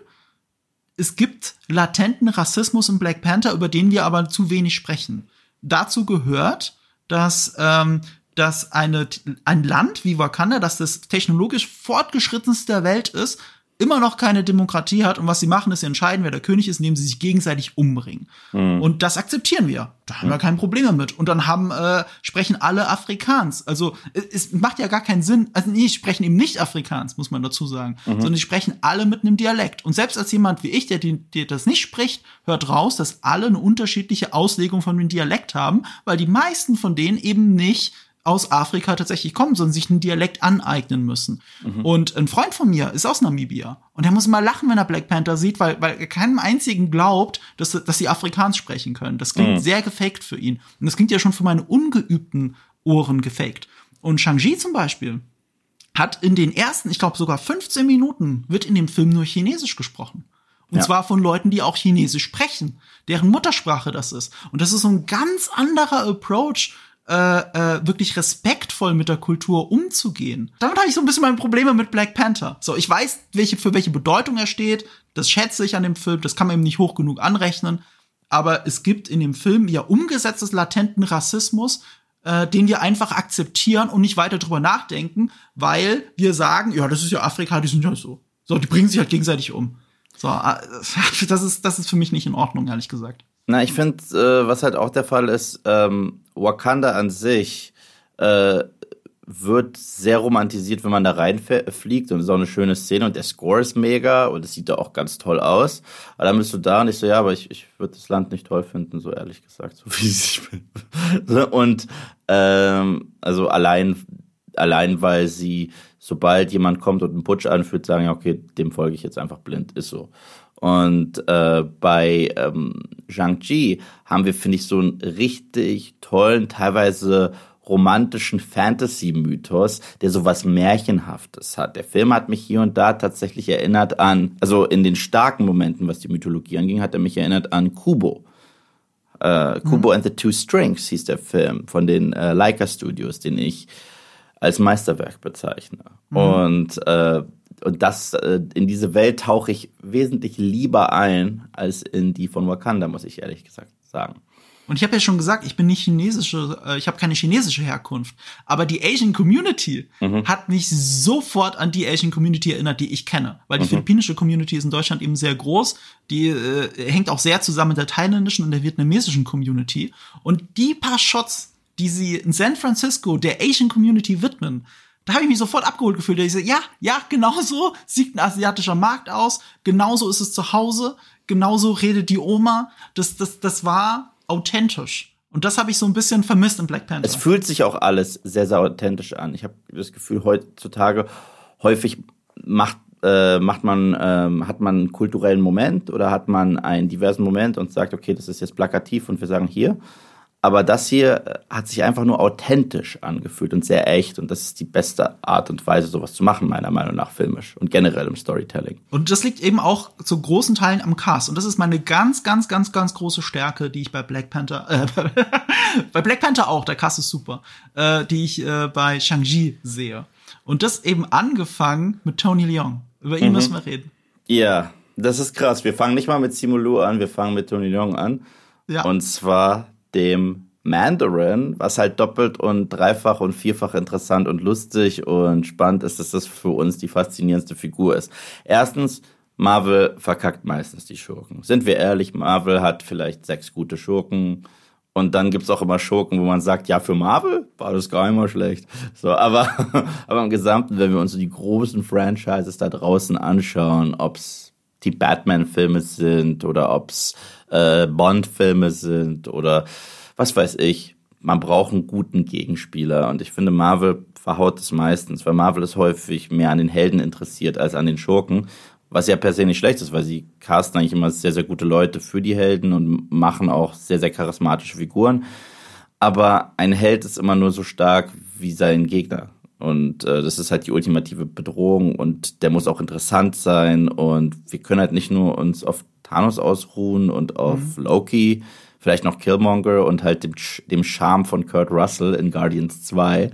es gibt latenten Rassismus im Black Panther, über den wir aber zu wenig sprechen. Dazu gehört, dass ähm, dass eine, ein Land wie Wakanda, das das technologisch fortgeschrittenste der Welt ist, immer noch keine Demokratie hat und was sie machen, ist, sie entscheiden, wer der König ist, indem sie sich gegenseitig umbringen. Mhm. Und das akzeptieren wir. Da haben wir kein Problem damit. Und dann haben äh, sprechen alle Afrikaans. Also es, es macht ja gar keinen Sinn. Also nee, sprechen eben nicht Afrikaans, muss man dazu sagen, mhm. sondern die sprechen alle mit einem Dialekt. Und selbst als jemand wie ich, der, der das nicht spricht, hört raus, dass alle eine unterschiedliche Auslegung von dem Dialekt haben, weil die meisten von denen eben nicht aus Afrika tatsächlich kommen, sondern sich einen Dialekt aneignen müssen. Mhm. Und ein Freund von mir ist aus Namibia. Und er muss mal lachen, wenn er Black Panther sieht, weil, weil er keinem einzigen glaubt, dass, dass sie Afrikaans sprechen können. Das klingt mhm. sehr gefaked für ihn. Und das klingt ja schon für meine ungeübten Ohren gefaked. Und Shang-Chi zum Beispiel hat in den ersten, ich glaube sogar 15 Minuten, wird in dem Film nur Chinesisch gesprochen. Und ja. zwar von Leuten, die auch Chinesisch sprechen, deren Muttersprache das ist. Und das ist so ein ganz anderer Approach äh, äh, wirklich respektvoll mit der Kultur umzugehen. Damit habe ich so ein bisschen meine Probleme mit Black Panther. So, ich weiß, welche, für welche Bedeutung er steht. Das schätze ich an dem Film. Das kann man eben nicht hoch genug anrechnen. Aber es gibt in dem Film ja umgesetztes latenten Rassismus, äh, den wir einfach akzeptieren und nicht weiter drüber nachdenken, weil wir sagen, ja, das ist ja Afrika, die sind ja so. So, die bringen sich halt gegenseitig um. So, äh, das ist, das ist für mich nicht in Ordnung, ehrlich gesagt. Na, ich finde, äh, was halt auch der Fall ist, ähm, Wakanda an sich äh, wird sehr romantisiert, wenn man da reinfliegt und auch eine schöne Szene und der Score ist mega und es sieht da auch ganz toll aus. Aber dann bist du da und ich so, ja, aber ich, ich würde das Land nicht toll finden, so ehrlich gesagt, so wie ich bin. und ähm, also allein, allein weil sie, sobald jemand kommt und einen Putsch anführt, sagen, ja, okay, dem folge ich jetzt einfach blind, ist so. Und äh, bei ähm, Shang-Chi haben wir, finde ich, so einen richtig tollen, teilweise romantischen Fantasy-Mythos, der so was Märchenhaftes hat. Der Film hat mich hier und da tatsächlich erinnert an, also in den starken Momenten, was die Mythologie anging, hat er mich erinnert an Kubo. Äh, Kubo mhm. and the Two Strings hieß der Film von den äh, Leica Studios, den ich als Meisterwerk bezeichne. Mhm. Und äh, und das, äh, in diese Welt tauche ich wesentlich lieber ein, als in die von Wakanda, muss ich ehrlich gesagt sagen. Und ich habe ja schon gesagt, ich bin nicht chinesische, äh, ich habe keine chinesische Herkunft. Aber die Asian Community mhm. hat mich sofort an die Asian Community erinnert, die ich kenne. Weil die mhm. philippinische Community ist in Deutschland eben sehr groß. Die äh, hängt auch sehr zusammen mit der thailändischen und der vietnamesischen Community. Und die paar Shots, die sie in San Francisco der Asian Community widmen, da habe ich mich sofort abgeholt gefühlt. Ich so, ja, ja, genau so sieht ein asiatischer Markt aus, genauso ist es zu Hause, genauso redet die Oma. Das, das, das war authentisch. Und das habe ich so ein bisschen vermisst in Black Panther. Es fühlt sich auch alles sehr, sehr authentisch an. Ich habe das Gefühl, heutzutage häufig macht äh, macht man, ähm, hat man einen kulturellen Moment oder hat man einen diversen Moment und sagt, okay, das ist jetzt plakativ und wir sagen hier. Aber das hier äh, hat sich einfach nur authentisch angefühlt und sehr echt. Und das ist die beste Art und Weise, sowas zu machen, meiner Meinung nach, filmisch und generell im Storytelling. Und das liegt eben auch zu großen Teilen am Cast. Und das ist meine ganz, ganz, ganz, ganz große Stärke, die ich bei Black Panther, äh, bei Black Panther auch, der Cast ist super, äh, die ich äh, bei Shang-Chi sehe. Und das eben angefangen mit Tony Leung. Über ihn mhm. müssen wir reden. Ja, das ist krass. Wir fangen nicht mal mit Simu Liu an, wir fangen mit Tony Leung an. Ja. Und zwar dem Mandarin, was halt doppelt und dreifach und vierfach interessant und lustig und spannend ist, dass das für uns die faszinierendste Figur ist. Erstens, Marvel verkackt meistens die Schurken. Sind wir ehrlich, Marvel hat vielleicht sechs gute Schurken. Und dann gibt's auch immer Schurken, wo man sagt, ja, für Marvel war das gar mal schlecht. So, aber, aber im Gesamten, wenn wir uns so die großen Franchises da draußen anschauen, ob's die Batman-Filme sind oder ob's äh, Bond-Filme sind oder was weiß ich. Man braucht einen guten Gegenspieler und ich finde, Marvel verhaut es meistens, weil Marvel ist häufig mehr an den Helden interessiert als an den Schurken, was ja per se nicht schlecht ist, weil sie casten eigentlich immer sehr, sehr gute Leute für die Helden und machen auch sehr, sehr charismatische Figuren. Aber ein Held ist immer nur so stark wie sein Gegner. Und äh, das ist halt die ultimative Bedrohung und der muss auch interessant sein. Und wir können halt nicht nur uns auf Thanos ausruhen und auf mhm. Loki, vielleicht noch Killmonger und halt dem, dem Charme von Kurt Russell in Guardians 2.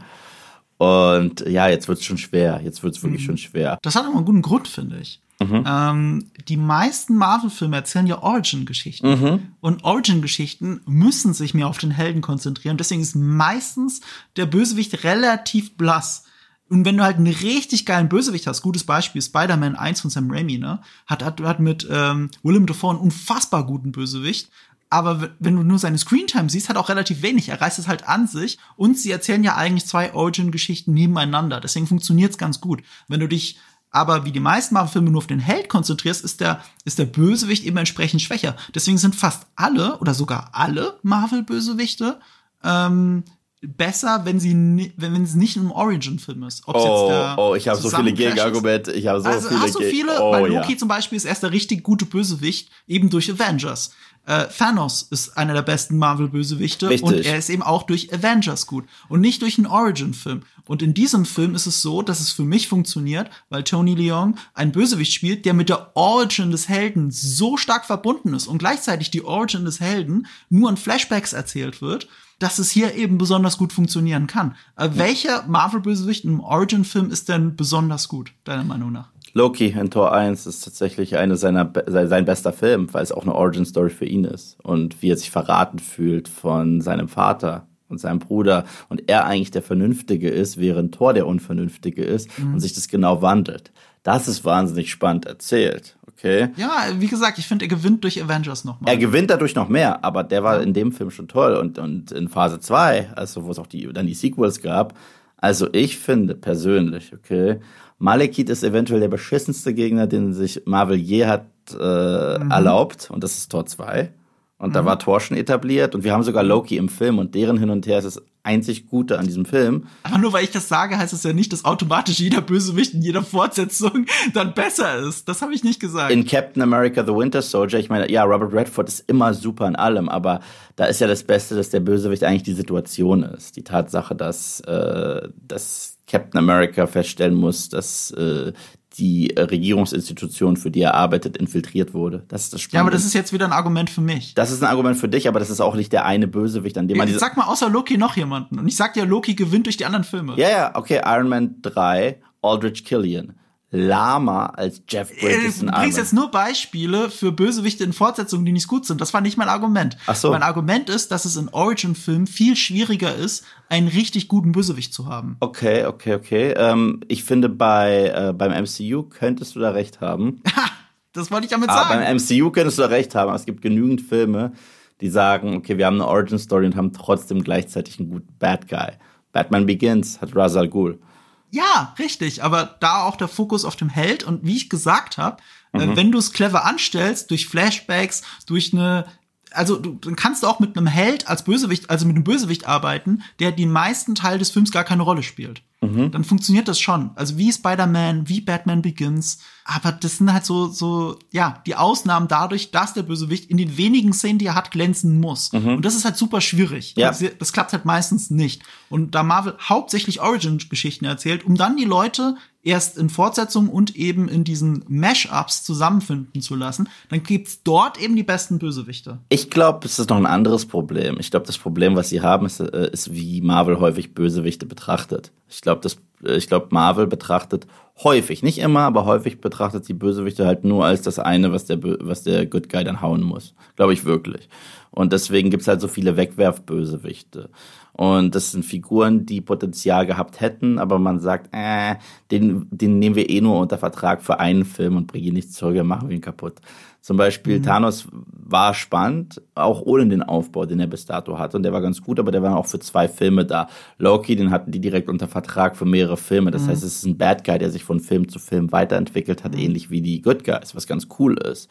Und ja, jetzt wird's schon schwer. Jetzt wird's wirklich mhm. schon schwer. Das hat aber einen guten Grund, finde ich. Mhm. Ähm, die meisten Marvel-Filme erzählen ja Origin-Geschichten. Mhm. Und Origin-Geschichten müssen sich mehr auf den Helden konzentrieren. Deswegen ist meistens der Bösewicht relativ blass. Und wenn du halt einen richtig geilen Bösewicht hast, gutes Beispiel, Spider-Man 1 von Sam Raimi, ne, hat, hat, hat mit ähm, Willem Dafoe einen unfassbar guten Bösewicht. Aber wenn du nur seine Screentime siehst, hat auch relativ wenig. Er reißt es halt an sich. Und sie erzählen ja eigentlich zwei Origin-Geschichten nebeneinander. Deswegen funktioniert's ganz gut. Wenn du dich aber wie die meisten Marvel-Filme nur auf den Held konzentrierst, ist der, ist der Bösewicht eben entsprechend schwächer. Deswegen sind fast alle oder sogar alle Marvel-Bösewichte ähm, besser, wenn sie wenn, wenn es nicht ein Origin-Film ist. Ob's oh, der oh, ich habe so viele Gegenargumente. Ich habe so also, viele. Hast du viele? Oh, bei Loki ja. zum Beispiel ist erst der richtig gute Bösewicht eben durch Avengers. Äh, Thanos ist einer der besten Marvel-Bösewichte und er ist eben auch durch Avengers gut und nicht durch einen Origin-Film. Und in diesem Film ist es so, dass es für mich funktioniert, weil Tony Leung einen Bösewicht spielt, der mit der Origin des Helden so stark verbunden ist und gleichzeitig die Origin des Helden nur in Flashbacks erzählt wird dass es hier eben besonders gut funktionieren kann. Äh, welcher Marvel-Bösewicht im Origin-Film ist denn besonders gut, deiner Meinung nach? Loki in Tor 1 ist tatsächlich eine seiner, sein bester Film, weil es auch eine Origin-Story für ihn ist. Und wie er sich verraten fühlt von seinem Vater und seinem Bruder und er eigentlich der Vernünftige ist, während Thor der Unvernünftige ist mhm. und sich das genau wandelt. Das ist wahnsinnig spannend erzählt. Okay. Ja, wie gesagt, ich finde, er gewinnt durch Avengers nochmal. Er gewinnt dadurch noch mehr, aber der war in dem Film schon toll. Und, und in Phase 2, also wo es auch die, dann die Sequels gab, also ich finde persönlich, okay, Malekith ist eventuell der beschissenste Gegner, den sich Marvel je hat äh, mhm. erlaubt. Und das ist Tor 2. Und mhm. da war Thor schon etabliert und wir haben sogar Loki im Film und deren Hin und Her ist das einzig Gute an diesem Film. Aber nur weil ich das sage, heißt es ja nicht, dass automatisch jeder Bösewicht in jeder Fortsetzung dann besser ist. Das habe ich nicht gesagt. In Captain America The Winter Soldier, ich meine, ja, Robert Redford ist immer super in allem, aber da ist ja das Beste, dass der Bösewicht eigentlich die Situation ist. Die Tatsache, dass, äh, dass Captain America feststellen muss, dass äh, die äh, Regierungsinstitution, für die er arbeitet, infiltriert wurde. Das ist das Spannende. Ja, aber das ist jetzt wieder ein Argument für mich. Das ist ein Argument für dich, aber das ist auch nicht der eine Bösewicht, an dem man diese Sag mal außer Loki noch jemanden. Und ich sag dir, Loki gewinnt durch die anderen Filme. Ja, ja, okay, Iron Man 3, Aldrich Killian lahmer als Jeff äh, Bridges. Du bringst jetzt nur Beispiele für Bösewichte in Fortsetzungen, die nicht gut sind. Das war nicht mein Argument. Ach so. Mein Argument ist, dass es in Origin-Filmen viel schwieriger ist, einen richtig guten Bösewicht zu haben. Okay, okay, okay. Ähm, ich finde, bei äh, beim MCU könntest du da recht haben. das wollte ich damit ah, sagen. Beim MCU könntest du da recht haben. Es gibt genügend Filme, die sagen, okay, wir haben eine Origin-Story und haben trotzdem gleichzeitig einen guten Bad Guy. Batman Begins hat Ra's al Ghul. Ja, richtig, aber da auch der Fokus auf dem Held und wie ich gesagt habe, äh, mhm. wenn du es clever anstellst, durch Flashbacks, durch eine also du, dann kannst du auch mit einem Held als Bösewicht, also mit einem Bösewicht arbeiten, der den meisten Teil des Films gar keine Rolle spielt. Mhm. Dann funktioniert das schon. Also wie Spider-Man, wie Batman Begins. Aber das sind halt so, so, ja, die Ausnahmen dadurch, dass der Bösewicht in den wenigen Szenen, die er hat, glänzen muss. Mhm. Und das ist halt super schwierig. Ja. Das, das klappt halt meistens nicht. Und da Marvel hauptsächlich Origin-Geschichten erzählt, um dann die Leute erst in Fortsetzungen und eben in diesen Mash-ups zusammenfinden zu lassen, dann gibt's dort eben die besten Bösewichte. Ich glaube, es ist noch ein anderes Problem. Ich glaube, das Problem, was sie haben, ist, äh, ist, wie Marvel häufig Bösewichte betrachtet. Ich glaube, das, äh, ich glaube, Marvel betrachtet häufig, nicht immer, aber häufig betrachtet die Bösewichte halt nur als das eine, was der, was der Good Guy dann hauen muss. Glaube ich wirklich. Und deswegen gibt's halt so viele Wegwerfbösewichte. Und das sind Figuren, die Potenzial gehabt hätten, aber man sagt, äh, den, den nehmen wir eh nur unter Vertrag für einen Film und bringen ihn nicht zurück, wir machen ihn kaputt. Zum Beispiel mhm. Thanos war spannend, auch ohne den Aufbau, den er bis dato hatte. Und der war ganz gut, aber der war auch für zwei Filme da. Loki, den hatten die direkt unter Vertrag für mehrere Filme. Das mhm. heißt, es ist ein Bad Guy, der sich von Film zu Film weiterentwickelt hat, mhm. ähnlich wie die Good Guys, was ganz cool ist.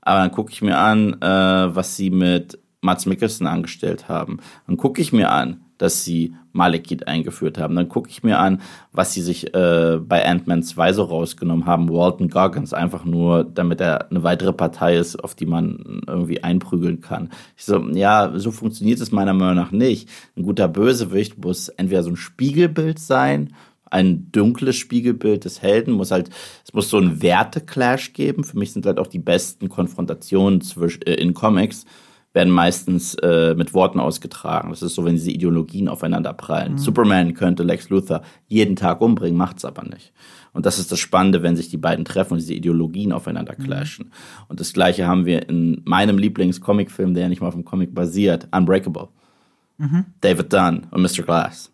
Aber dann gucke ich mir an, äh, was sie mit Mats Mikkelsen angestellt haben. Dann gucke ich mir an, dass sie Malekith eingeführt haben. Dann gucke ich mir an, was sie sich äh, bei Ant-Man 2 so rausgenommen haben. Walton Goggins, einfach nur, damit er eine weitere Partei ist, auf die man irgendwie einprügeln kann. Ich so, ja, so funktioniert es meiner Meinung nach nicht. Ein guter Bösewicht muss entweder so ein Spiegelbild sein, ein dunkles Spiegelbild des Helden, muss halt, es muss so ein Werteclash geben. Für mich sind halt auch die besten Konfrontationen zwischen, äh, in Comics werden meistens äh, mit Worten ausgetragen. Das ist so, wenn diese Ideologien aufeinander prallen. Mhm. Superman könnte Lex Luthor jeden Tag umbringen, macht's aber nicht. Und das ist das Spannende, wenn sich die beiden treffen und diese Ideologien aufeinander mhm. clashen. Mhm. Und das Gleiche haben wir in meinem Lieblings-Comicfilm, der ja nicht mal auf dem Comic basiert, Unbreakable. Mhm. David Dunn und Mr. Glass.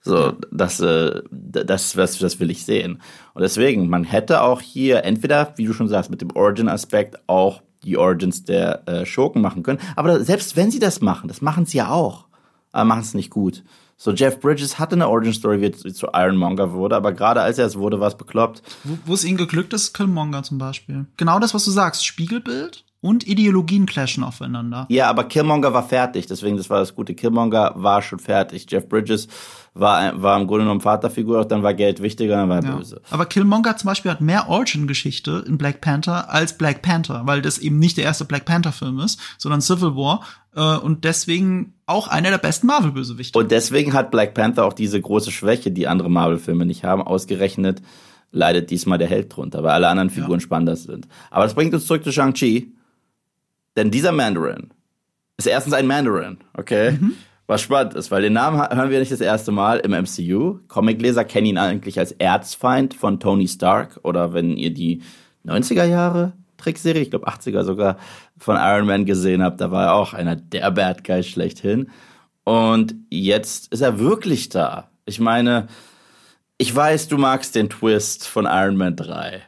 So, das, äh, das, das, das will ich sehen. Und deswegen, man hätte auch hier entweder, wie du schon sagst, mit dem Origin-Aspekt auch die Origins der äh, Schurken machen können. Aber selbst wenn sie das machen, das machen sie ja auch, aber machen es nicht gut. So, Jeff Bridges hatte eine Origin Story, wie er zu Ironmonger wurde, aber gerade als er es wurde, war es bekloppt. Wo, es ihm geglückt ist, Killmonger zum Beispiel. Genau das, was du sagst, Spiegelbild und Ideologien clashen aufeinander. Ja, aber Killmonger war fertig, deswegen das war das Gute. Killmonger war schon fertig. Jeff Bridges war, war im Grunde genommen Vaterfigur, dann war Geld wichtiger, dann war er ja. böse. Aber Killmonger zum Beispiel hat mehr Origin-Geschichte in Black Panther als Black Panther, weil das eben nicht der erste Black Panther-Film ist, sondern Civil War äh, und deswegen auch einer der besten Marvel-Bösewichte. Und deswegen hat Black Panther auch diese große Schwäche, die andere Marvel-Filme nicht haben, ausgerechnet leidet diesmal der Held drunter, weil alle anderen Figuren ja. spannender sind. Aber das bringt uns zurück zu Shang-Chi. Denn dieser Mandarin ist erstens ein Mandarin, okay? Mhm. Was spannend ist, weil den Namen hören wir nicht das erste Mal im MCU. Comicleser kennen ihn eigentlich als Erzfeind von Tony Stark oder wenn ihr die 90er Jahre Trickserie, ich glaube 80er sogar, von Iron Man gesehen habt, da war er auch einer der Bad Guys schlechthin. Und jetzt ist er wirklich da. Ich meine, ich weiß, du magst den Twist von Iron Man 3.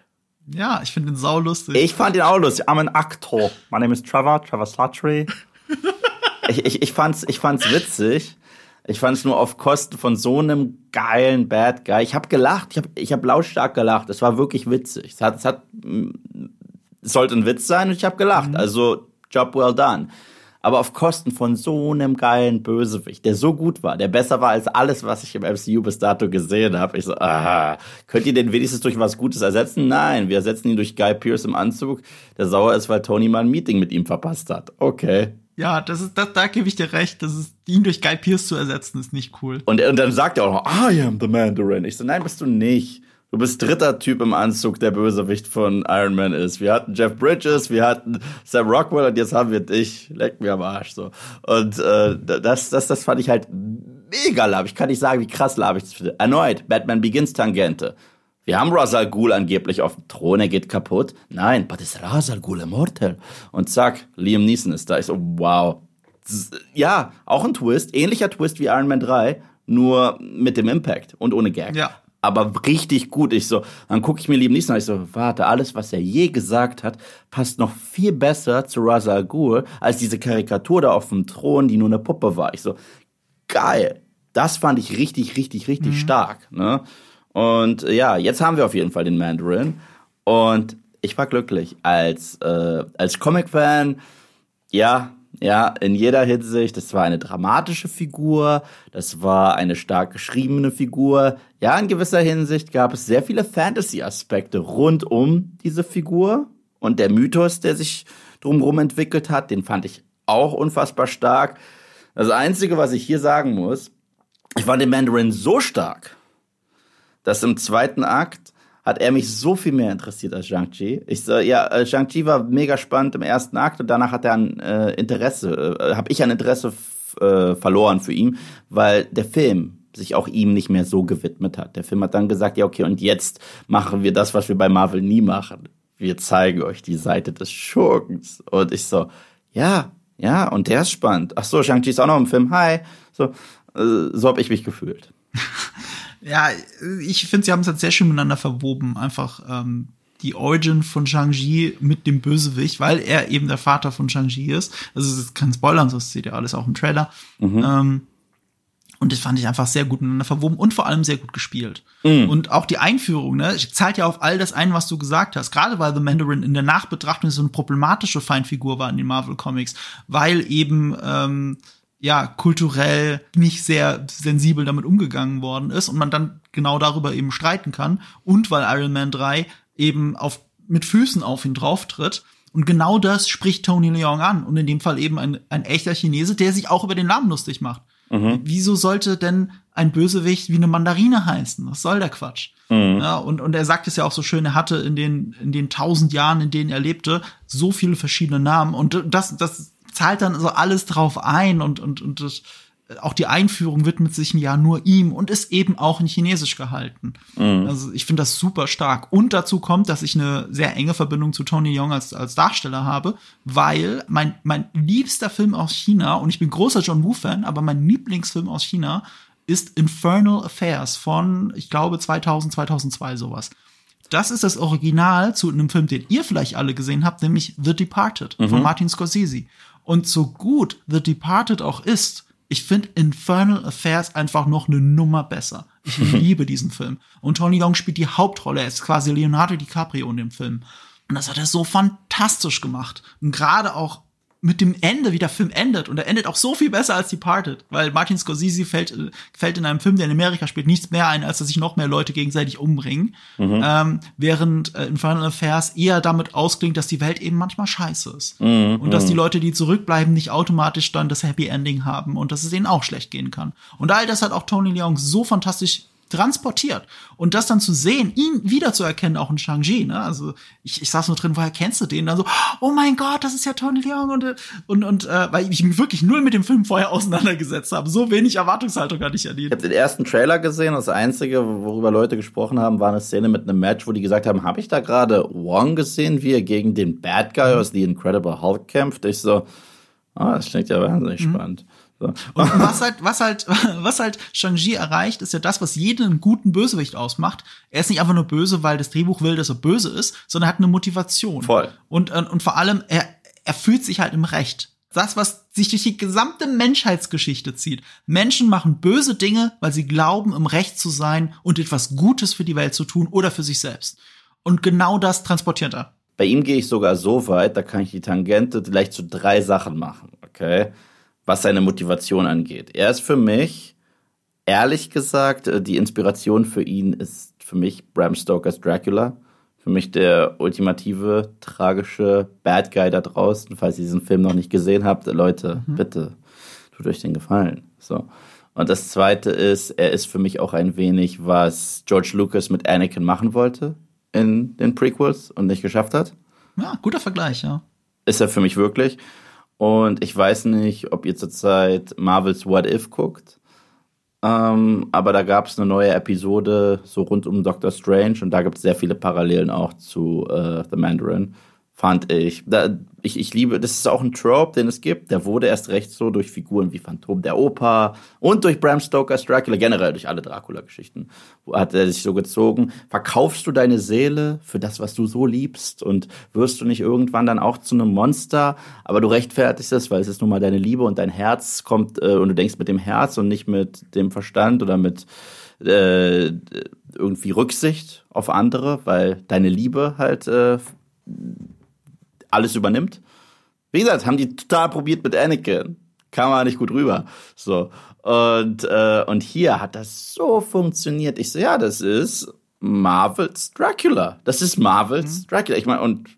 Ja, ich finde den saulustig. Ich fand ihn auch lustig. I'm an actor. My name is Trevor, Trevor Slattery. ich, ich, ich, fand's, ich fand's witzig. Ich fand's nur auf Kosten von so einem geilen Bad Guy. Ich habe gelacht, ich habe ich hab lautstark gelacht. Es war wirklich witzig. Es hat, es hat, es sollte ein Witz sein und ich habe gelacht. Mhm. Also Job well done aber auf Kosten von so einem geilen Bösewicht, der so gut war, der besser war als alles, was ich im MCU bis dato gesehen habe. Ich so, ah, könnt ihr den wenigstens durch was Gutes ersetzen? Nein, wir ersetzen ihn durch Guy Pierce im Anzug, der sauer ist, weil Tony mal ein Meeting mit ihm verpasst hat. Okay. Ja, das ist, das, da gebe ich dir recht. Das ist, ihn durch Guy Pierce zu ersetzen, ist nicht cool. Und, und dann sagt er auch noch, I am the Mandarin. Ich so, nein, bist du nicht. Du bist dritter Typ im Anzug, der Bösewicht von Iron Man ist. Wir hatten Jeff Bridges, wir hatten Sam Rockwell und jetzt haben wir dich. Leck mir am Arsch so. Und äh, das, das, das fand ich halt mega lab. Ich kann nicht sagen, wie krass lab ich das finde. Erneut, Batman Begins Tangente. Wir haben Razal Ghul angeblich auf dem Thron, er geht kaputt. Nein, but ist Razal Ghul immortal? Und zack, Liam Neeson ist da. Ich so, wow. Ja, auch ein Twist, ähnlicher Twist wie Iron Man 3, nur mit dem Impact und ohne Gag. Ja aber richtig gut. Ich so, dann gucke ich mir Liam Neeson an, ich so, warte, alles, was er je gesagt hat, passt noch viel besser zu Ra's al Ghul als diese Karikatur da auf dem Thron, die nur eine Puppe war. Ich so, geil. Das fand ich richtig, richtig, richtig mhm. stark. Ne? Und ja, jetzt haben wir auf jeden Fall den Mandarin. Und ich war glücklich als, äh, als Comic-Fan. Ja, ja, in jeder Hinsicht. Das war eine dramatische Figur, das war eine stark geschriebene Figur. Ja, in gewisser Hinsicht gab es sehr viele Fantasy-Aspekte rund um diese Figur. Und der Mythos, der sich drumherum entwickelt hat, den fand ich auch unfassbar stark. Das Einzige, was ich hier sagen muss, ich fand den Mandarin so stark, dass im zweiten Akt hat er mich so viel mehr interessiert als Shang-Chi. Ich so, ja, äh, Shang-Chi war mega spannend im ersten Akt und danach hat er ein äh, Interesse, äh, habe ich ein Interesse äh, verloren für ihn, weil der Film sich auch ihm nicht mehr so gewidmet hat. Der Film hat dann gesagt, ja, okay, und jetzt machen wir das, was wir bei Marvel nie machen. Wir zeigen euch die Seite des Schurkens. Und ich so, ja, ja, und der ist spannend. Ach so, Shang-Chi ist auch noch im Film. Hi. So, äh, so habe ich mich gefühlt. Ja, ich finde, sie haben es halt sehr schön miteinander verwoben. Einfach ähm, die Origin von Shang-Chi mit dem Bösewicht, weil er eben der Vater von Shang-Chi ist. Also es ist kein Spoiler, das seht ihr alles auch im Trailer. Mhm. Ähm, und das fand ich einfach sehr gut miteinander verwoben und vor allem sehr gut gespielt. Mhm. Und auch die Einführung, ne, zahlt ja auf all das ein, was du gesagt hast. Gerade weil The Mandarin in der Nachbetrachtung so eine problematische Feinfigur war in den Marvel Comics, weil eben ähm, ja kulturell nicht sehr sensibel damit umgegangen worden ist und man dann genau darüber eben streiten kann und weil Iron Man 3 eben auf mit Füßen auf ihn drauftritt und genau das spricht Tony Leung an und in dem Fall eben ein, ein echter Chinese, der sich auch über den Namen lustig macht. Mhm. Wieso sollte denn ein Bösewicht wie eine Mandarine heißen? Was soll der Quatsch? Mhm. Ja, und, und er sagt es ja auch so schön, er hatte in den, in den tausend Jahren, in denen er lebte, so viele verschiedene Namen. Und das, das zahlt dann so alles drauf ein und, und, und das, auch die Einführung widmet sich ja nur ihm und ist eben auch in Chinesisch gehalten. Mhm. Also ich finde das super stark. Und dazu kommt, dass ich eine sehr enge Verbindung zu Tony Young als, als Darsteller habe, weil mein, mein liebster Film aus China, und ich bin großer John Woo-Fan, aber mein Lieblingsfilm aus China ist Infernal Affairs von, ich glaube, 2000, 2002 sowas. Das ist das Original zu einem Film, den ihr vielleicht alle gesehen habt, nämlich The Departed mhm. von Martin Scorsese. Und so gut The Departed auch ist, ich finde Infernal Affairs einfach noch eine Nummer besser. Ich liebe diesen Film. Und Tony Young spielt die Hauptrolle. Er ist quasi Leonardo DiCaprio in dem Film. Und das hat er so fantastisch gemacht. Und gerade auch mit dem Ende, wie der Film endet. Und er endet auch so viel besser als Departed, weil Martin Scorsese fällt, fällt in einem Film, der in Amerika spielt, nichts mehr ein, als dass sich noch mehr Leute gegenseitig umbringen. Mhm. Ähm, während äh, Infernal Affairs eher damit ausklingt, dass die Welt eben manchmal scheiße ist. Mhm. Und dass die mhm. Leute, die zurückbleiben, nicht automatisch dann das Happy Ending haben und dass es denen auch schlecht gehen kann. Und all das hat auch Tony Leung so fantastisch transportiert. Und das dann zu sehen, ihn wiederzuerkennen, auch in Shang-Chi, ne? Also ich, ich saß nur drin, woher kennst du den? Dann so, oh mein Gott, das ist ja Tony Leung und, und, und äh, weil ich mich wirklich null mit dem Film vorher auseinandergesetzt habe. So wenig Erwartungshaltung hatte ich an ihn. Ich habe den ersten Trailer gesehen. Das Einzige, worüber Leute gesprochen haben, war eine Szene mit einem Match, wo die gesagt haben, habe ich da gerade Wong gesehen, wie er gegen den Bad Guy aus The Incredible Hulk kämpft? Ich so, ah, das klingt ja wahnsinnig mhm. spannend. So. Und was halt, was halt, was halt Shang-Chi erreicht, ist ja das, was jeden guten Bösewicht ausmacht. Er ist nicht einfach nur böse, weil das Drehbuch will, dass er böse ist, sondern er hat eine Motivation. Voll. Und, und, und vor allem, er, er fühlt sich halt im Recht. Das, was sich durch die gesamte Menschheitsgeschichte zieht. Menschen machen böse Dinge, weil sie glauben, im Recht zu sein und etwas Gutes für die Welt zu tun oder für sich selbst. Und genau das transportiert er. Bei ihm gehe ich sogar so weit, da kann ich die Tangente gleich zu drei Sachen machen, okay? Was seine Motivation angeht. Er ist für mich, ehrlich gesagt, äh, die Inspiration für ihn ist für mich Bram Stokers Dracula. Für mich der ultimative, tragische Bad Guy da draußen. Falls ihr diesen Film noch nicht gesehen habt, Leute, mhm. bitte, tut euch den Gefallen. So. Und das zweite ist, er ist für mich auch ein wenig, was George Lucas mit Anakin machen wollte in den Prequels und nicht geschafft hat. Ja, guter Vergleich, ja. Ist er für mich wirklich. Und ich weiß nicht, ob ihr zurzeit Marvels What If guckt. Ähm, aber da gab es eine neue Episode so rund um Doctor Strange und da gibt es sehr viele Parallelen auch zu äh, The Mandarin fand ich. Da, ich. Ich liebe, das ist auch ein Trope, den es gibt. Der wurde erst recht so durch Figuren wie Phantom der Oper und durch Bram Stokers Dracula, generell durch alle Dracula-Geschichten, hat er sich so gezogen. Verkaufst du deine Seele für das, was du so liebst und wirst du nicht irgendwann dann auch zu einem Monster, aber du rechtfertigst es, weil es ist nun mal deine Liebe und dein Herz kommt äh, und du denkst mit dem Herz und nicht mit dem Verstand oder mit äh, irgendwie Rücksicht auf andere, weil deine Liebe halt äh, alles übernimmt. Wie gesagt, haben die total probiert mit Anakin. Kam aber nicht gut rüber. So. Und, äh, und hier hat das so funktioniert. Ich so, ja, das ist Marvels Dracula. Das ist Marvels mhm. Dracula. Ich meine, und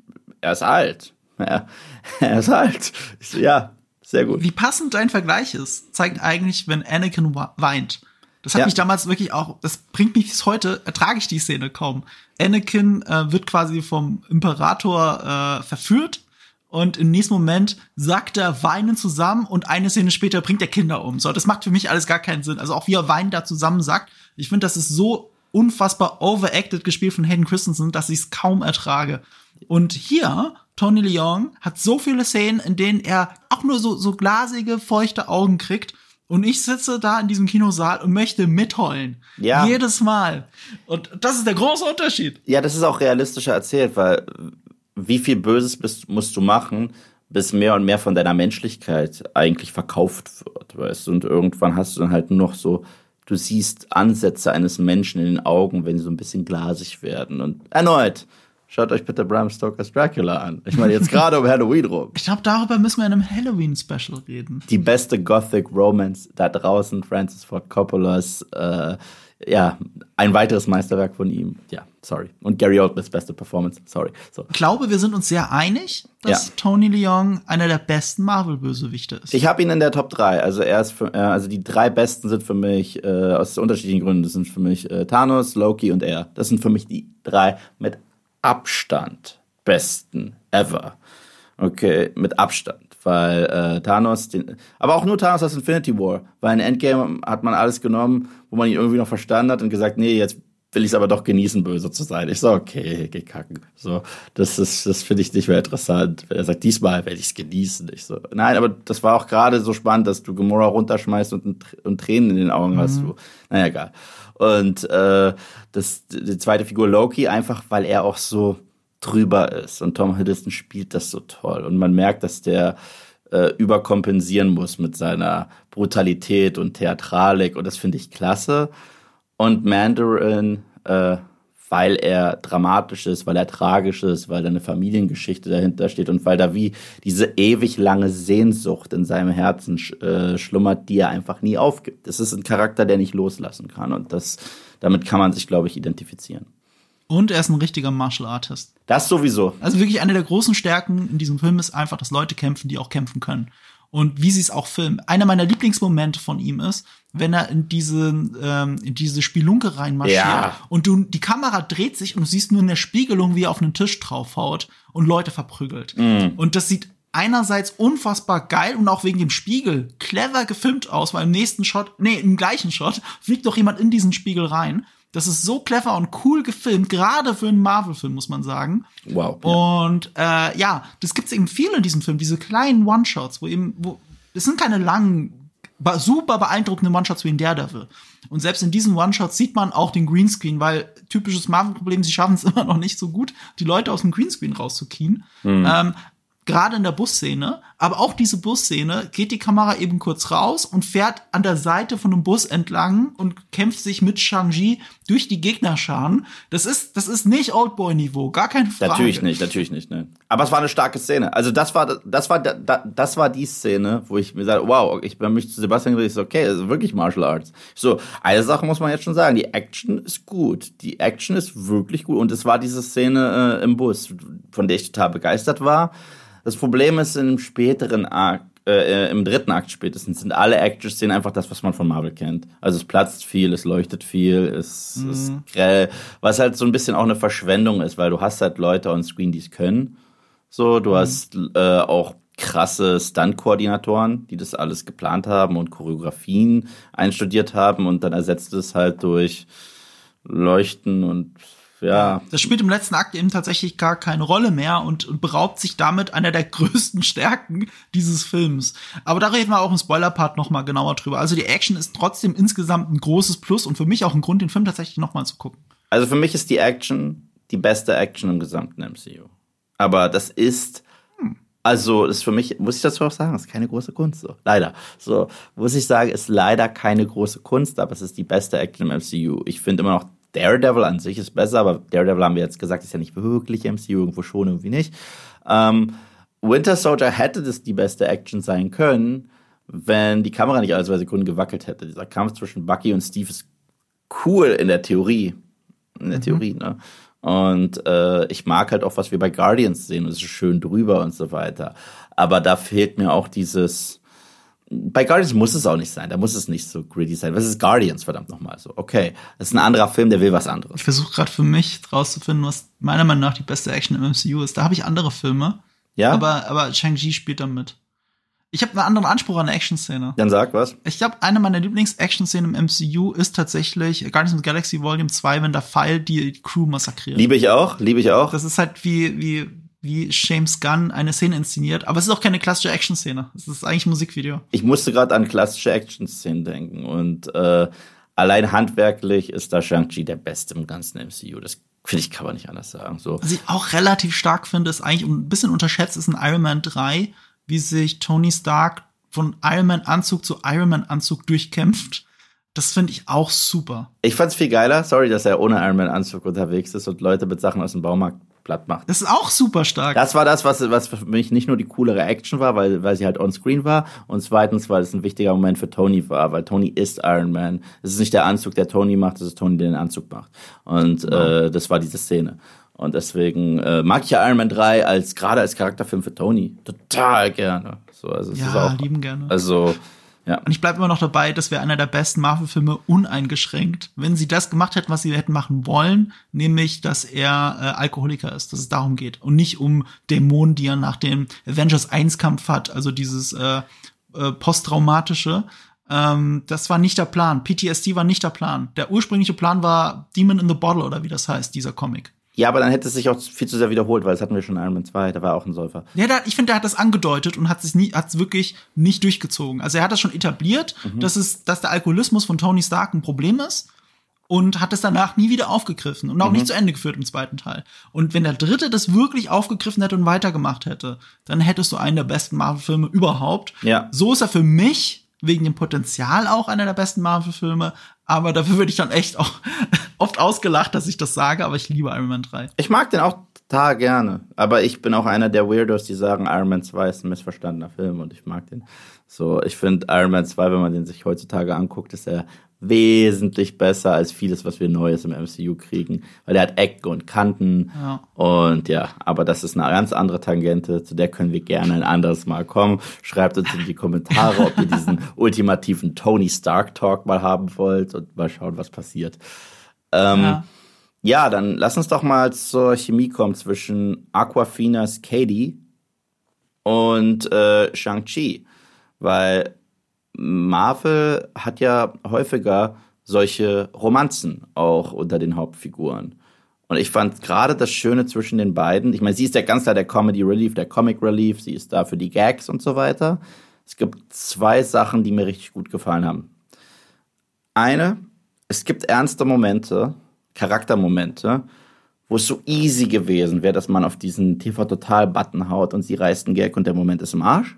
er ist alt. Ja, er ist alt. Ich so, ja, sehr gut. Wie passend dein Vergleich ist, zeigt eigentlich, wenn Anakin weint. Das hat ja. mich damals wirklich auch, das bringt mich bis heute, ertrage ich die Szene kaum. Anakin äh, wird quasi vom Imperator äh, verführt und im nächsten Moment sagt er weinen zusammen und eine Szene später bringt er Kinder um. So, das macht für mich alles gar keinen Sinn. Also auch wie er weinen da zusammen sagt. Ich finde, das ist so unfassbar overacted gespielt von Hayden Christensen, dass ich es kaum ertrage. Und hier, Tony Leung hat so viele Szenen, in denen er auch nur so, so glasige, feuchte Augen kriegt und ich sitze da in diesem Kinosaal und möchte mitheulen. Ja. Jedes Mal. Und das ist der große Unterschied. Ja, das ist auch realistischer erzählt, weil wie viel Böses bist, musst du machen, bis mehr und mehr von deiner Menschlichkeit eigentlich verkauft wird, weißt du? Und irgendwann hast du dann halt nur noch so, du siehst Ansätze eines Menschen in den Augen, wenn sie so ein bisschen glasig werden. Und erneut, Schaut euch bitte Bram Stokers Dracula an. Ich meine, jetzt gerade um Halloween rum. Ich glaube, darüber müssen wir in einem Halloween-Special reden. Die beste Gothic Romance da draußen, Francis Ford Coppolas, äh, ja, ein weiteres Meisterwerk von ihm. Ja, sorry. Und Gary Oldmans beste Performance. Sorry. So. Ich glaube, wir sind uns sehr einig, dass ja. Tony Leung einer der besten Marvel-Bösewichte ist. Ich habe ihn in der Top 3. Also er ist für, äh, also die drei besten sind für mich äh, aus unterschiedlichen Gründen. Das sind für mich äh, Thanos, Loki und er. Das sind für mich die drei mit Abstand besten ever. Okay, mit Abstand. weil äh, Thanos, den, aber auch nur Thanos aus Infinity War, weil in Endgame hat man alles genommen, wo man ihn irgendwie noch verstanden hat und gesagt, nee, jetzt will ich es aber doch genießen, böse zu sein. Ich so, okay, geh kacken. So, das ist, das finde ich nicht mehr interessant. Er sagt, diesmal werde ich es genießen. Ich so, nein, aber das war auch gerade so spannend, dass du Gamora runterschmeißt und, und Tränen in den Augen mhm. hast. Du. Naja, egal. Und äh, das, die zweite Figur Loki, einfach weil er auch so drüber ist. Und Tom Hiddleston spielt das so toll. Und man merkt, dass der äh, überkompensieren muss mit seiner Brutalität und Theatralik. Und das finde ich klasse. Und Mandarin, äh, weil er dramatisch ist, weil er tragisch ist, weil da eine Familiengeschichte dahinter steht und weil da wie diese ewig lange Sehnsucht in seinem Herzen äh, schlummert, die er einfach nie aufgibt. Das ist ein Charakter, der nicht loslassen kann und das, damit kann man sich, glaube ich, identifizieren. Und er ist ein richtiger Martial Artist. Das sowieso. Also wirklich eine der großen Stärken in diesem Film ist einfach, dass Leute kämpfen, die auch kämpfen können. Und wie sie es auch filmen. Einer meiner Lieblingsmomente von ihm ist, wenn er in diese, ähm, in diese Spielunke reinmarschiert ja. und du, die Kamera dreht sich und du siehst nur in der Spiegelung, wie er auf einen Tisch draufhaut und Leute verprügelt. Mm. Und das sieht einerseits unfassbar geil und auch wegen dem Spiegel clever gefilmt aus, weil im nächsten Shot, nee, im gleichen Shot fliegt doch jemand in diesen Spiegel rein. Das ist so clever und cool gefilmt, gerade für einen Marvel-Film, muss man sagen. Wow. Ja. Und äh, ja, das gibt's eben viel in diesem Film, diese kleinen One-Shots, wo eben, wo, es sind keine langen, super beeindruckende One-Shots wie in Daredevil. Und selbst in diesen One-Shots sieht man auch den Greenscreen, weil typisches Marvel-Problem, sie schaffen es immer noch nicht so gut, die Leute aus dem Greenscreen rauszukien. Mhm. Ähm, gerade in der Busszene, aber auch diese Busszene geht die Kamera eben kurz raus und fährt an der Seite von einem Bus entlang und kämpft sich mit Shang-Chi durch die Gegnerscharen. Das ist, das ist nicht Oldboy-Niveau, gar keine Frage. Natürlich nicht, natürlich nicht, ne. Aber es war eine starke Szene. Also das war, das war, das war die Szene, wo ich mir sage, wow, ich bin mich zu Sebastian gesagt, so, okay, das ist wirklich Martial Arts. So, eine Sache muss man jetzt schon sagen, die Action ist gut. Die Action ist wirklich gut und es war diese Szene äh, im Bus, von der ich total begeistert war das Problem ist im späteren Akt, äh, im dritten Akt spätestens sind alle Action-Szenen einfach das, was man von Marvel kennt. Also es platzt viel, es leuchtet viel, es mhm. ist grell, was halt so ein bisschen auch eine Verschwendung ist, weil du hast halt Leute on Screen, die es können. So, du mhm. hast äh, auch krasse Stunt-Koordinatoren, die das alles geplant haben und Choreografien einstudiert haben und dann ersetzt es halt durch Leuchten und ja. Das spielt im letzten Akt eben tatsächlich gar keine Rolle mehr und, und beraubt sich damit einer der größten Stärken dieses Films. Aber da reden wir auch im Spoiler-Part noch mal genauer drüber. Also die Action ist trotzdem insgesamt ein großes Plus und für mich auch ein Grund, den Film tatsächlich noch mal zu gucken. Also für mich ist die Action die beste Action im gesamten MCU. Aber das ist hm. also ist für mich, muss ich dazu auch sagen, ist keine große Kunst. So. Leider. So, muss ich sagen, ist leider keine große Kunst, aber es ist die beste Action im MCU. Ich finde immer noch Daredevil an sich ist besser, aber Daredevil haben wir jetzt gesagt, ist ja nicht wirklich MCU, irgendwo schon, irgendwie nicht. Ähm, Winter Soldier hätte das die beste Action sein können, wenn die Kamera nicht alle zwei Sekunden gewackelt hätte. Dieser Kampf zwischen Bucky und Steve ist cool in der Theorie. In der mhm. Theorie, ne? Und äh, ich mag halt auch, was wir bei Guardians sehen. Es ist schön drüber und so weiter. Aber da fehlt mir auch dieses bei Guardians muss es auch nicht sein, da muss es nicht so gritty sein. Was ist Guardians, verdammt nochmal so? Okay, das ist ein anderer Film, der will was anderes. Ich versuche gerade für mich rauszufinden, was meiner Meinung nach die beste Action im MCU ist. Da habe ich andere Filme. Ja. Aber, aber Shang-Chi spielt da mit. Ich habe einen anderen Anspruch an eine Action-Szene. Dann sag was. Ich glaube, eine meiner Lieblings-Action-Szenen im MCU ist tatsächlich Guardians of the Galaxy Volume 2, wenn der Pfeil die Crew massakriert. Liebe ich auch, liebe ich auch. Das ist halt wie, wie wie James Gunn eine Szene inszeniert. Aber es ist auch keine klassische Action-Szene. Es ist eigentlich ein Musikvideo. Ich musste gerade an klassische Action-Szenen denken. Und äh, allein handwerklich ist da Shang-Chi der Beste im ganzen MCU. Das finde ich, kann man nicht anders sagen. So. Was ich auch relativ stark finde, ist eigentlich ein bisschen unterschätzt, ist ein Iron Man 3, wie sich Tony Stark von Iron Man Anzug zu Iron Man Anzug durchkämpft. Das finde ich auch super. Ich fand's viel geiler. Sorry, dass er ohne Iron Man Anzug unterwegs ist und Leute mit Sachen aus dem Baumarkt platt macht. Das ist auch super stark. Das war das, was, was für mich nicht nur die coolere Action war, weil, weil sie halt on screen war und zweitens, weil es ein wichtiger Moment für Tony war, weil Tony ist Iron Man. Es ist nicht der Anzug, der Tony macht, es ist Tony, der den Anzug macht. Und genau. äh, das war diese Szene. Und deswegen äh, mag ich ja Iron Man 3 als gerade als Charakterfilm für Tony total gerne. So, also ja, auch, lieben gerne. Also Ja. Und ich bleibe immer noch dabei, das wäre einer der besten Marvel-Filme uneingeschränkt, wenn sie das gemacht hätten, was sie hätten machen wollen, nämlich, dass er äh, Alkoholiker ist, dass es darum geht und nicht um Dämonen, die er nach dem Avengers 1-Kampf hat, also dieses äh, äh, posttraumatische. Ähm, das war nicht der Plan. PTSD war nicht der Plan. Der ursprüngliche Plan war Demon in the Bottle oder wie das heißt, dieser Comic. Ja, aber dann hätte es sich auch viel zu sehr wiederholt, weil das hatten wir schon in Iron Man 2, da war auch ein Säufer. Ja, da, ich finde, der hat das angedeutet und hat es nie, hat es wirklich nicht durchgezogen. Also er hat das schon etabliert, Mhm. dass es, dass der Alkoholismus von Tony Stark ein Problem ist und hat es danach nie wieder aufgegriffen und auch Mhm. nicht zu Ende geführt im zweiten Teil. Und wenn der dritte das wirklich aufgegriffen hätte und weitergemacht hätte, dann hättest du einen der besten Marvel-Filme überhaupt. Ja. So ist er für mich wegen dem Potenzial auch einer der besten Marvel-Filme. Aber dafür würde ich dann echt auch oft ausgelacht, dass ich das sage. Aber ich liebe Iron Man 3. Ich mag den auch total gerne, aber ich bin auch einer der Weirdos, die sagen, Iron Man 2 ist ein missverstandener Film und ich mag den. So, ich finde Iron Man 2, wenn man den sich heutzutage anguckt, ist er wesentlich besser als vieles, was wir Neues im MCU kriegen, weil er hat Ecken und Kanten Ja. und ja, aber das ist eine ganz andere Tangente, zu der können wir gerne ein anderes Mal kommen. Schreibt uns in die Kommentare, ob ihr diesen ultimativen Tony Stark Talk mal haben wollt und mal schauen, was passiert. Ähm, Ja. ja, dann lass uns doch mal zur Chemie kommen zwischen Aquafinas Katie und äh, Shang-Chi. Weil Marvel hat ja häufiger solche Romanzen auch unter den Hauptfiguren. Und ich fand gerade das Schöne zwischen den beiden, ich meine, sie ist ja ganz klar der Comedy Relief, der Comic Relief, sie ist da für die Gags und so weiter. Es gibt zwei Sachen, die mir richtig gut gefallen haben. Eine, es gibt ernste Momente, Charaktermomente, wo es so easy gewesen wäre, dass man auf diesen TV-Total-Button haut und sie reißt einen Gag und der Moment ist im Arsch.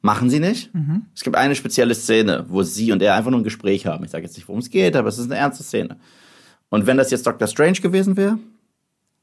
Machen sie nicht. Es gibt eine spezielle Szene, wo sie und er einfach nur ein Gespräch haben. Ich sage jetzt nicht, worum es geht, aber es ist eine ernste Szene. Und wenn das jetzt Doctor Strange gewesen wäre,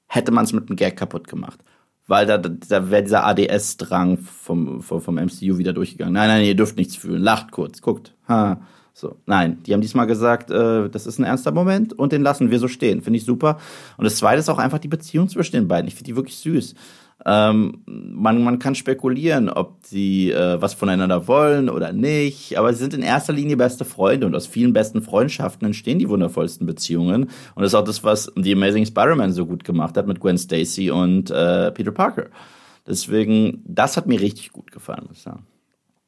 hätte man es mit einem Gag kaputt gemacht. Weil da, da wäre dieser ADS-Drang vom, vom, vom MCU wieder durchgegangen. Nein, nein, ihr dürft nichts fühlen. Lacht kurz, guckt. Ha. So, nein, die haben diesmal gesagt, äh, das ist ein ernster Moment und den lassen wir so stehen. Finde ich super. Und das zweite ist auch einfach die Beziehung zwischen den beiden. Ich finde die wirklich süß. Ähm, man, man kann spekulieren, ob sie äh, was voneinander wollen oder nicht, aber sie sind in erster Linie beste Freunde und aus vielen besten Freundschaften entstehen die wundervollsten Beziehungen. Und das ist auch das, was The Amazing Spider-Man so gut gemacht hat mit Gwen Stacy und äh, Peter Parker. Deswegen, das hat mir richtig gut gefallen, muss ich sagen.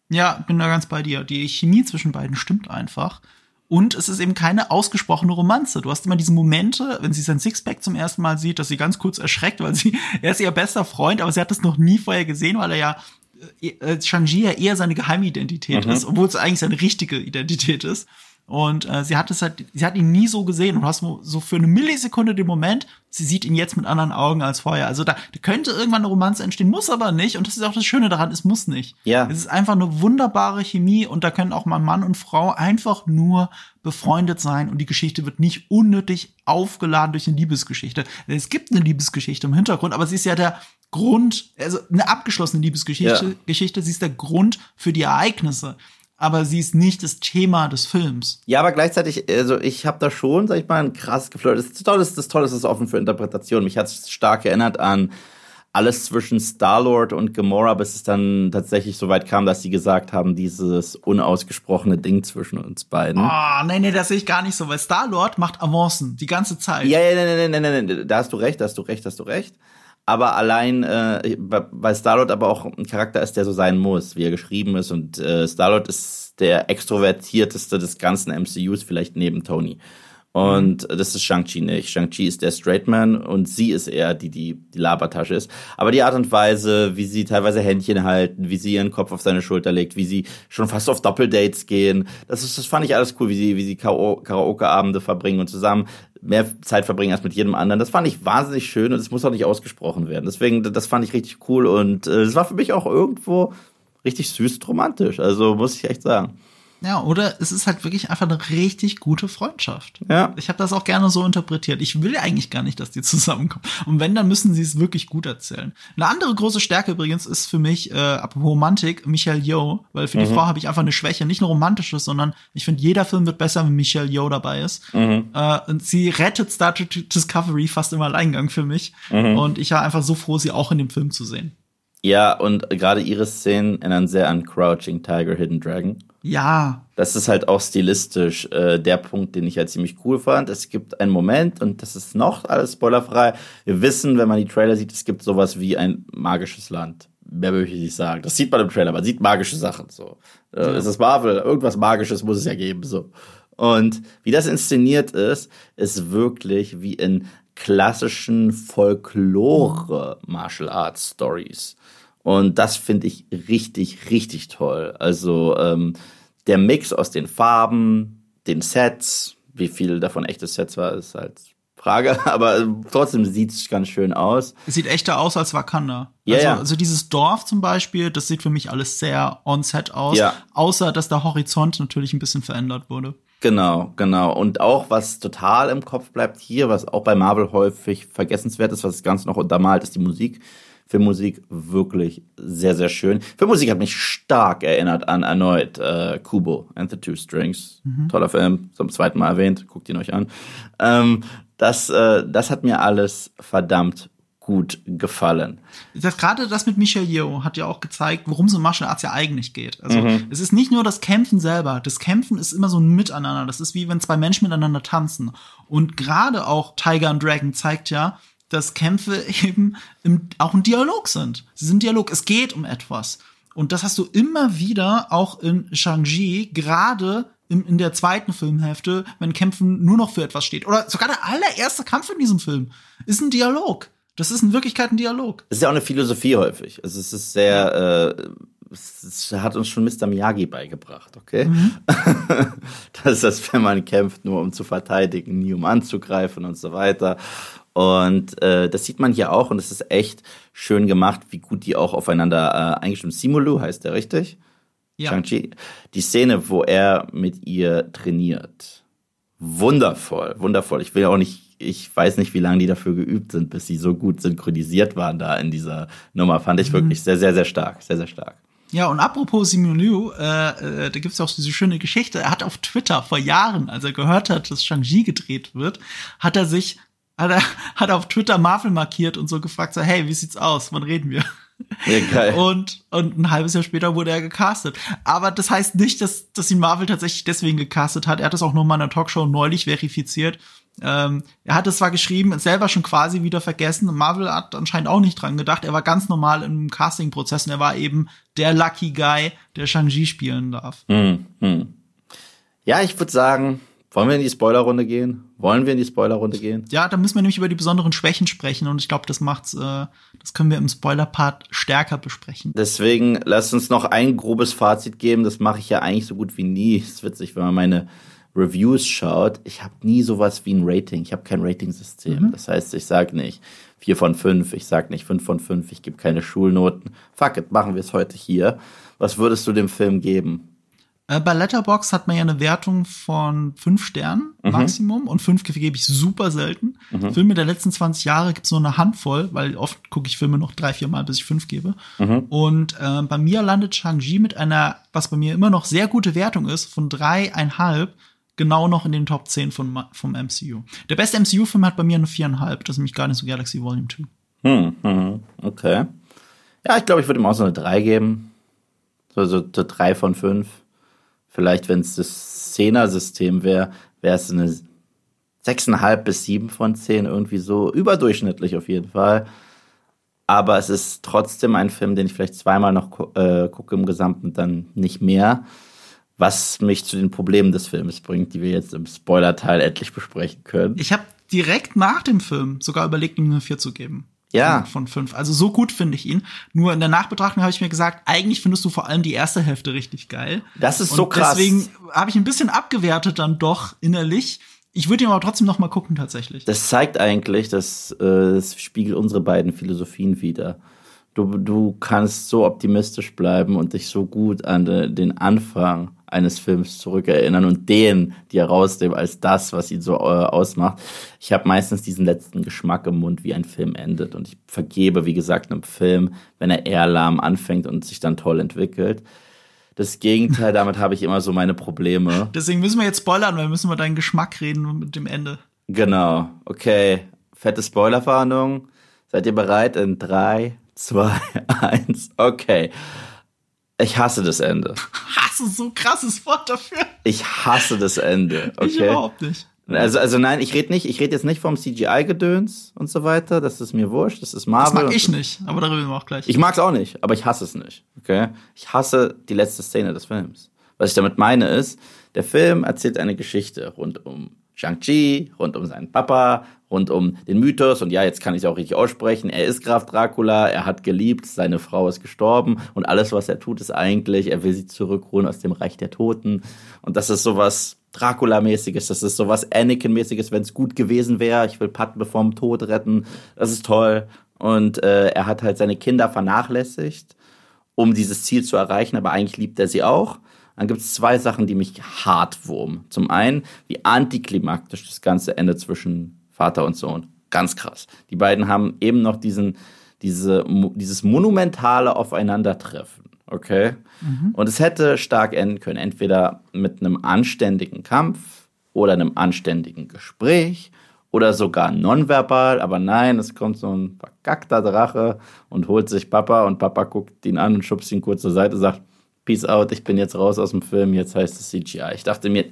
Ja, bin da ganz bei dir. Die Chemie zwischen beiden stimmt einfach. Und es ist eben keine ausgesprochene Romanze. Du hast immer diese Momente, wenn sie sein Sixpack zum ersten Mal sieht, dass sie ganz kurz erschreckt, weil sie, er ist ihr bester Freund, aber sie hat das noch nie vorher gesehen, weil er ja, äh, Shang-Chi ja eher seine Geheimidentität ist, obwohl es eigentlich seine richtige Identität ist. Und äh, sie hat es halt, sie hat ihn nie so gesehen und du hast so für eine Millisekunde den Moment, sie sieht ihn jetzt mit anderen Augen als vorher. Also da, da könnte irgendwann eine Romanze entstehen, muss aber nicht. Und das ist auch das Schöne daran, es muss nicht. Ja. Es ist einfach eine wunderbare Chemie und da können auch mal Mann und Frau einfach nur befreundet sein und die Geschichte wird nicht unnötig aufgeladen durch eine Liebesgeschichte. Es gibt eine Liebesgeschichte im Hintergrund, aber sie ist ja der Grund, also eine abgeschlossene Liebesgeschichte, Ja. Geschichte, sie ist der Grund für die Ereignisse. Aber sie ist nicht das Thema des Films. Ja, aber gleichzeitig, also ich habe da schon, sag ich mal, ein krass geflirt. Das Tolle ist, das Tolle ist, es offen für Interpretation. Mich hat es stark erinnert an alles zwischen Star-Lord und Gamora, bis es dann tatsächlich so weit kam, dass sie gesagt haben, dieses unausgesprochene Ding zwischen uns beiden. Ah, nee, nee, das sehe ich gar nicht so, weil Star-Lord macht Avancen die ganze Zeit. Ja, ja, nein, nein, nein, nein, nein, da hast du recht, da hast du recht, da hast du recht. Aber allein, äh, weil Starlord aber auch ein Charakter ist, der so sein muss, wie er geschrieben ist. Und äh, Starlord ist der extrovertierteste des ganzen MCUs, vielleicht neben Tony. Und das ist Shang-Chi nicht. Shang-Chi ist der Straight Man und sie ist eher die, die die Labertasche ist. Aber die Art und Weise, wie sie teilweise Händchen halten, wie sie ihren Kopf auf seine Schulter legt, wie sie schon fast auf Doppeldates gehen, das, ist, das fand ich alles cool, wie sie, wie sie Karaoke-Abende verbringen und zusammen mehr Zeit verbringen als mit jedem anderen. Das fand ich wahnsinnig schön und es muss auch nicht ausgesprochen werden. Deswegen, das fand ich richtig cool und äh, es war für mich auch irgendwo richtig süß romantisch. Also muss ich echt sagen. Ja, oder es ist halt wirklich einfach eine richtig gute Freundschaft. Ja. Ich habe das auch gerne so interpretiert. Ich will eigentlich gar nicht, dass die zusammenkommen. Und wenn, dann müssen sie es wirklich gut erzählen. Eine andere große Stärke übrigens ist für mich, äh, apropos Romantik, Michelle Yeoh. Weil für die Frau habe ich einfach eine Schwäche. Nicht eine romantische, sondern ich finde, jeder Film wird besser, wenn Michelle Yeoh dabei ist. Äh, und sie rettet Star Trek Discovery fast im Alleingang für mich. Und ich war einfach so froh, sie auch in dem Film zu sehen. Ja, und gerade ihre Szenen erinnern sehr an Crouching Tiger, Hidden Dragon. Ja. Das ist halt auch stilistisch äh, der Punkt, den ich halt ziemlich cool fand. Es gibt einen Moment, und das ist noch alles spoilerfrei. Wir wissen, wenn man die Trailer sieht, es gibt sowas wie ein magisches Land. Mehr möchte ich nicht sagen. Das sieht man im Trailer, man sieht magische Sachen. So. Äh, ja. Es ist Marvel, irgendwas Magisches muss es ja geben. So. Und wie das inszeniert ist, ist wirklich wie in klassischen Folklore-Martial Arts Stories. Und das finde ich richtig, richtig toll. Also ähm, der Mix aus den Farben, den Sets, wie viel davon echtes Sets war, ist halt Frage, aber trotzdem sieht es ganz schön aus. Es sieht echter aus als Wakanda. Ja, also, ja. also dieses Dorf zum Beispiel, das sieht für mich alles sehr on-set aus, ja. außer dass der Horizont natürlich ein bisschen verändert wurde. Genau, genau. Und auch was total im Kopf bleibt hier, was auch bei Marvel häufig vergessenswert ist, was das Ganze noch untermalt, ist die Musik. Filmmusik wirklich sehr, sehr schön. Filmmusik hat mich stark erinnert an erneut äh, Kubo and the Two Strings. Mhm. Toller Film, zum zweiten Mal erwähnt, guckt ihn euch an. Ähm, das, äh, das hat mir alles verdammt gut gefallen. Das, gerade das mit Michel Yeoh hat ja auch gezeigt, worum so Martial Arts ja eigentlich geht. Also mhm. es ist nicht nur das Kämpfen selber. Das Kämpfen ist immer so ein Miteinander. Das ist wie wenn zwei Menschen miteinander tanzen. Und gerade auch Tiger and Dragon zeigt ja, dass Kämpfe eben im, auch ein Dialog sind. Sie sind Dialog. Es geht um etwas. Und das hast du immer wieder auch in Shang-Chi, gerade in, in der zweiten Filmhälfte, wenn Kämpfen nur noch für etwas steht. Oder sogar der allererste Kampf in diesem Film ist ein Dialog. Das ist in Wirklichkeit ein Dialog. Das ist ja auch eine Philosophie häufig. Also es ist sehr, äh, es hat uns schon Mr. Miyagi beigebracht, okay? Mhm. das ist, wenn man kämpft, nur um zu verteidigen, nie um anzugreifen und so weiter. Und äh, das sieht man hier auch und es ist echt schön gemacht, wie gut die auch aufeinander äh, eingestimmt. Simulu heißt der richtig? Ja. Shang-Chi. Die Szene, wo er mit ihr trainiert. Wundervoll, wundervoll. Ich will auch nicht, ich weiß nicht, wie lange die dafür geübt sind, bis sie so gut synchronisiert waren da in dieser Nummer. Fand ich mhm. wirklich sehr, sehr, sehr stark. Sehr, sehr stark. Ja, und apropos Simonu, äh, äh, da gibt's auch diese schöne Geschichte. Er hat auf Twitter vor Jahren, als er gehört hat, dass Shang-Chi gedreht wird, hat er sich hat er hat auf Twitter Marvel markiert und so gefragt, so, hey, wie sieht's aus? Wann reden wir? Ja, geil. Und, und ein halbes Jahr später wurde er gecastet. Aber das heißt nicht, dass, dass ihn Marvel tatsächlich deswegen gecastet hat. Er hat das auch nochmal in einer Talkshow neulich verifiziert. Ähm, er hat es zwar geschrieben, selber schon quasi wieder vergessen. Marvel hat anscheinend auch nicht dran gedacht. Er war ganz normal im Casting-Prozess und er war eben der Lucky Guy, der Shang-Chi spielen darf. Hm, hm. Ja, ich würde sagen, wollen wir in die Spoilerrunde gehen? Wollen wir in die Spoilerrunde gehen? Ja, da müssen wir nämlich über die besonderen Schwächen sprechen und ich glaube, das macht's, äh, das können wir im Spoiler-Part stärker besprechen. Deswegen lasst uns noch ein grobes Fazit geben. Das mache ich ja eigentlich so gut wie nie. Das ist witzig, wenn man meine Reviews schaut. Ich habe nie sowas wie ein Rating. Ich habe kein Rating-System. Mhm. Das heißt, ich sage nicht vier von fünf, ich sage nicht fünf von fünf, ich gebe keine Schulnoten. Fuck it, machen wir es heute hier. Was würdest du dem Film geben? Äh, bei Letterbox hat man ja eine Wertung von fünf Sternen mhm. Maximum und fünf gebe ich super selten. Mhm. Filme der letzten 20 Jahre gibt's nur eine Handvoll, weil oft gucke ich Filme noch drei, vier Mal, bis ich fünf gebe. Mhm. Und äh, bei mir landet Shang-Chi mit einer, was bei mir immer noch sehr gute Wertung ist, von dreieinhalb, genau noch in den Top 10 von, vom MCU. Der beste MCU-Film hat bei mir eine viereinhalb, das ist nämlich Guardians of Galaxy Volume 2. Hm, hm, okay. Ja, ich glaube, ich würde ihm auch so eine drei geben. So, so, so drei von fünf. Vielleicht, wenn es das Zehner-System wäre, wäre es eine 6,5 bis 7 von 10, irgendwie so überdurchschnittlich auf jeden Fall. Aber es ist trotzdem ein Film, den ich vielleicht zweimal noch äh, gucke im Gesamten, dann nicht mehr. Was mich zu den Problemen des Films bringt, die wir jetzt im Spoiler-Teil endlich besprechen können. Ich habe direkt nach dem Film sogar überlegt, ihm eine 4 zu geben. Ja. Von, fünf. Also so gut finde ich ihn. Nur in der Nachbetrachtung habe ich mir gesagt, eigentlich findest du vor allem die erste Hälfte richtig geil. Das ist so Und krass. Deswegen habe ich ein bisschen abgewertet dann doch innerlich. Ich würde ihn aber trotzdem noch mal gucken tatsächlich. Das zeigt eigentlich, dass äh, das spiegelt unsere beiden Philosophien wieder. Du, du kannst so optimistisch bleiben und dich so gut an de, den Anfang eines Films zurückerinnern und den dir rausnehmen als das, was ihn so äh, ausmacht. Ich habe meistens diesen letzten Geschmack im Mund, wie ein Film endet. Und ich vergebe, wie gesagt, einem Film, wenn er eher lahm anfängt und sich dann toll entwickelt. Das Gegenteil, damit habe ich immer so meine Probleme. Deswegen müssen wir jetzt spoilern, weil wir müssen über deinen Geschmack reden mit dem Ende. Genau. Okay. Fette Spoilerwarnung. Seid ihr bereit? In drei, zwei, eins. Okay. Ich hasse das Ende. Hast du so ein krasses Wort dafür? Ich hasse das Ende. Okay? Ich überhaupt nicht. Also, also nein, ich rede nicht, ich rede jetzt nicht vom CGI-Gedöns und so weiter. Das ist mir wurscht, das ist Marvel. Das mag ich nicht, aber darüber reden wir auch gleich. Ich mag's auch nicht, aber ich hasse es nicht. Okay? Ich hasse die letzte Szene des Films. Was ich damit meine ist, der Film erzählt eine Geschichte rund um Shang-Chi, rund um seinen Papa, rund um den Mythos. Und ja, jetzt kann ich es auch richtig aussprechen. Er ist Graf Dracula, er hat geliebt, seine Frau ist gestorben. Und alles, was er tut, ist eigentlich, er will sie zurückholen aus dem Reich der Toten. Und das ist sowas Dracula-mäßiges, das ist sowas Anakin-mäßiges, wenn es gut gewesen wäre. Ich will Padme vom Tod retten. Das ist toll. Und äh, er hat halt seine Kinder vernachlässigt, um dieses Ziel zu erreichen. Aber eigentlich liebt er sie auch. Dann gibt es zwei Sachen, die mich hart wurmen. Zum einen, wie antiklimaktisch das ganze Ende zwischen Vater und Sohn. Ganz krass. Die beiden haben eben noch diesen, diese, dieses monumentale Aufeinandertreffen. Okay? Mhm. Und es hätte stark enden können. Entweder mit einem anständigen Kampf oder einem anständigen Gespräch oder sogar nonverbal, aber nein, es kommt so ein verkackter Drache und holt sich Papa und Papa guckt ihn an und schubst ihn kurz zur Seite und sagt, Peace out, ich bin jetzt raus aus dem Film, jetzt heißt es CGI. Ich dachte mir,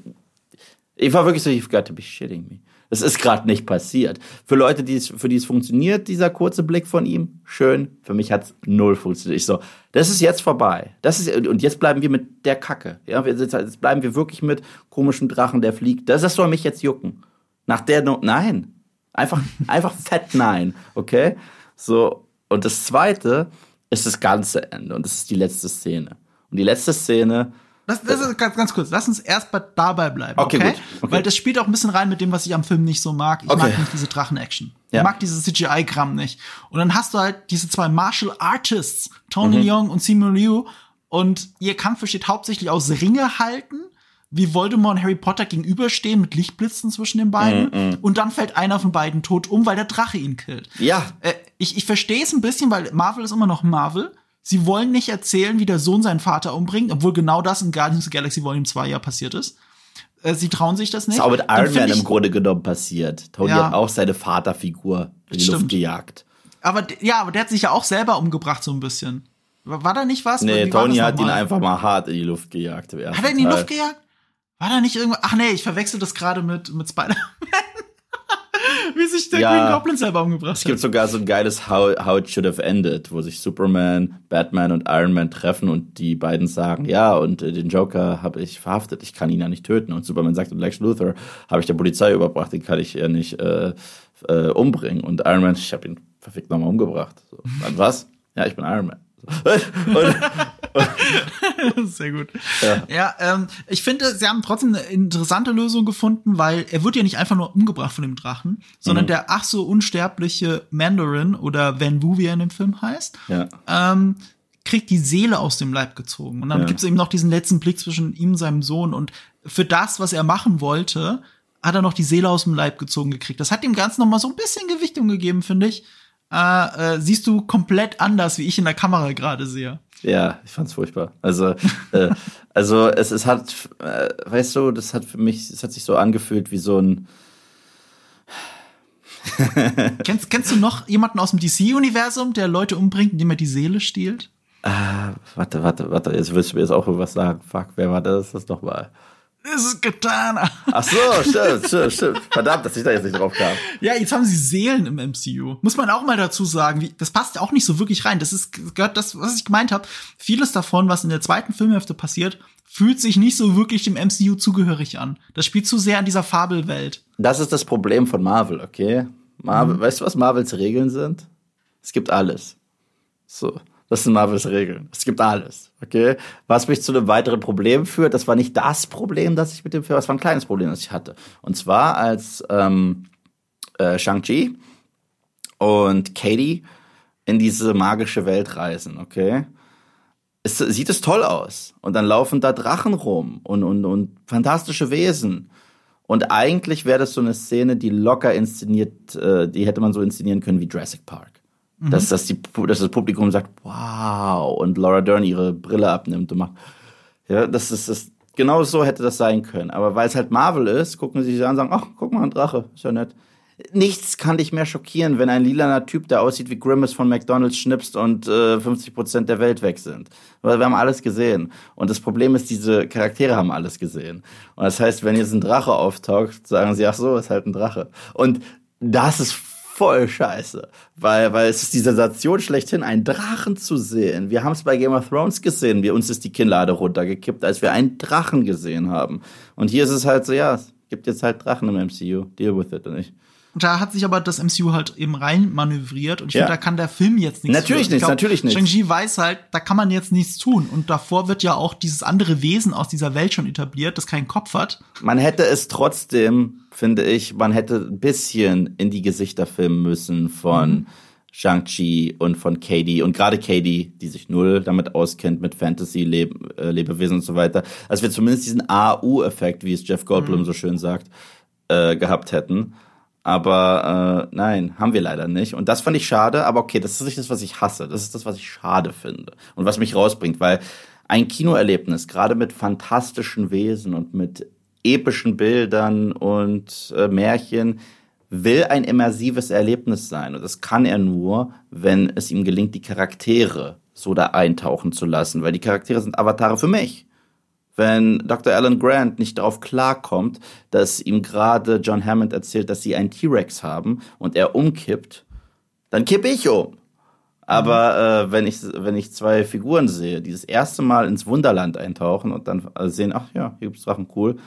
ich war wirklich so, you've got to be shitting me. Das ist gerade nicht passiert. Für Leute, die es, für die es funktioniert, dieser kurze Blick von ihm, schön. Für mich hat es null funktioniert. Ich so, das ist jetzt vorbei. Das ist, und jetzt bleiben wir mit der Kacke. Ja, jetzt bleiben wir wirklich mit komischem Drachen, der fliegt. Das, das soll mich jetzt jucken. Nach der, no nein. Einfach, einfach fett nein. Okay? So. Und das zweite ist das ganze Ende. Und das ist die letzte Szene. Und die letzte Szene. Das, das ist ganz, ganz kurz. Lass uns erst bei, dabei bleiben, okay? okay? okay? Weil das spielt auch ein bisschen rein mit dem, was ich am Film nicht so mag. Ich okay. mag nicht diese Drachen-Action. Ja. Ich mag dieses CGI-Kram nicht. Und dann hast du halt diese zwei Martial Artists, Tony mhm. Leung und Simu Liu. Und ihr Kampf besteht hauptsächlich aus Ringe halten, wie Voldemort und Harry Potter gegenüberstehen mit Lichtblitzen zwischen den beiden. Mm, mm. Und dann fällt einer von beiden tot um, weil der Drache ihn killt. Ja. Äh, ich ich verstehe es ein bisschen, weil Marvel ist immer noch Marvel. Sie wollen nicht erzählen, wie der Sohn seinen Vater umbringt, obwohl genau das in Guardians of the Galaxy Volume 2 ja passiert ist. Äh, sie trauen sich das nicht. Das ist auch mit Iron Man im Grunde genommen passiert. Tony ja. hat auch seine Vaterfigur in die Luft gejagt. Aber ja, aber der hat sich ja auch selber umgebracht so ein bisschen. War da nicht was? Nee, Tony hat ihn einfach mal hart in die Luft gejagt. Hat er in die Luft gejagt? War da nicht irgendwas? Ach nee, ich verwechsel das gerade mit, mit Spider-Man. wie sich der ja, Green Goblin selber umgebracht hat. Es gibt sogar so ein geiles How, How It Should Have Ended, wo sich Superman, Batman und Iron Man treffen und die beiden sagen, ja, und äh, den Joker habe ich verhaftet, ich kann ihn ja nicht töten. Und Superman sagt, Lex Luthor habe ich der Polizei überbracht, den kann ich ja nicht äh, äh, umbringen. Und Iron Man, ich habe ihn verfickt nochmal umgebracht. So, dann was? Ja, ich bin Iron Man. Sehr gut. Ja, ja ähm, ich finde, sie haben trotzdem eine interessante Lösung gefunden, weil er wird ja nicht einfach nur umgebracht von dem Drachen, sondern mhm. der ach so unsterbliche Mandarin oder Van Wu, wie er in dem Film heißt, ja. ähm, kriegt die Seele aus dem Leib gezogen. Und dann ja. gibt es eben noch diesen letzten Blick zwischen ihm und seinem Sohn. Und für das, was er machen wollte, hat er noch die Seele aus dem Leib gezogen gekriegt. Das hat dem Ganzen noch mal so ein bisschen Gewichtung gegeben, finde ich äh, äh, siehst du komplett anders, wie ich in der Kamera gerade sehe. Ja, ich fand's furchtbar. Also, äh, also es, es hat, äh, weißt du, das hat für mich, es hat sich so angefühlt wie so ein. kennst, kennst du noch jemanden aus dem DC-Universum, der Leute umbringt, indem er die Seele stiehlt? Ah, warte, warte, warte, jetzt willst du mir jetzt auch was sagen. Fuck, wer war das? Das doch Es ist Katana. Ach so, stimmt, stimmt, stimmt. Verdammt, dass ich da jetzt nicht drauf kam. Ja, jetzt haben sie Seelen im MCU. Muss man auch mal dazu sagen. Wie, das passt auch nicht so wirklich rein. Das ist gehört das, was ich gemeint habe. Vieles davon, was in der zweiten Filmhälfte passiert, fühlt sich nicht so wirklich dem MCU zugehörig an. Das spielt zu sehr an dieser Fabelwelt. Das ist das Problem von Marvel, okay? Marvel, mhm. weißt du, was Marvels Regeln sind? Es gibt alles. So. Das sind Marvels Regeln. Es gibt alles. Okay? Was mich zu einem weiteren Problem führt, das war nicht das Problem, das ich mit dem Film, das war ein kleines Problem, das ich hatte. Und zwar als ähm, äh, Shang-Chi und Katie in diese magische Welt reisen, okay? Es, sieht es toll aus. Und dann laufen da Drachen rum und, und, und fantastische Wesen. Und eigentlich wäre das so eine Szene, die locker inszeniert, äh, die hätte man so inszenieren können wie Jurassic Park. Mhm. Dass, dass, die, dass das Publikum sagt, wow, und Laura Dern ihre Brille abnimmt und macht. Ja, das ist das. Genau so hätte das sein können. Aber weil es halt Marvel ist, gucken sie sich an und sagen, ach, guck mal, ein Drache, ist ja nett. Nichts kann dich mehr schockieren, wenn ein lilaner Typ, der aussieht wie Grimace von McDonalds, schnipst und äh, 50% der Welt weg sind. Weil wir haben alles gesehen. Und das Problem ist, diese Charaktere haben alles gesehen. Und das heißt, wenn jetzt ein Drache auftaucht, sagen sie, ach so, ist halt ein Drache. Und das ist voll scheiße. Weil, weil es ist die Sensation schlechthin, einen Drachen zu sehen. Wir haben es bei Game of Thrones gesehen. Wir, uns ist die Kinnlade runtergekippt, als wir einen Drachen gesehen haben. Und hier ist es halt so, ja, es gibt jetzt halt Drachen im MCU. Deal with it, nicht? Und da hat sich aber das MCU halt eben rein manövriert und ich Ja. finde, da kann der Film jetzt nichts Natürlich nicht, glaub, natürlich nicht. Shang-Chi weiß halt, da kann man jetzt nichts tun. Und davor wird ja auch dieses andere Wesen aus dieser Welt schon etabliert, das keinen Kopf hat. Man hätte es trotzdem, finde ich, man hätte ein bisschen in die Gesichter filmen müssen von Shang-Chi und von Katie und gerade Katie, die sich null damit auskennt mit Fantasy, Leb äh, Lebewesen und so weiter, als wir zumindest diesen AU-Effekt, wie es Jeff Goldblum so schön sagt, äh, gehabt hätten. Aber äh, nein, haben wir leider nicht. Und das fand ich schade, aber okay, das ist nicht das, was ich hasse. Das ist das, was ich schade finde und was mich rausbringt, weil ein Kinoerlebnis, gerade mit fantastischen Wesen und mit epischen Bildern und äh, Märchen, will ein immersives Erlebnis sein. Und das kann er nur, wenn es ihm gelingt, die Charaktere so da eintauchen zu lassen, weil die Charaktere sind Avatare für mich wenn Dr. Alan Grant nicht darauf klarkommt, dass ihm gerade John Hammond erzählt, dass sie einen T-Rex haben und er umkippt, dann kippe ich um. Aber äh, wenn ich wenn ich zwei Figuren sehe, die das erste Mal ins Wunderland eintauchen und dann äh, sehen, ach ja, hier gibt's Drachen, cool,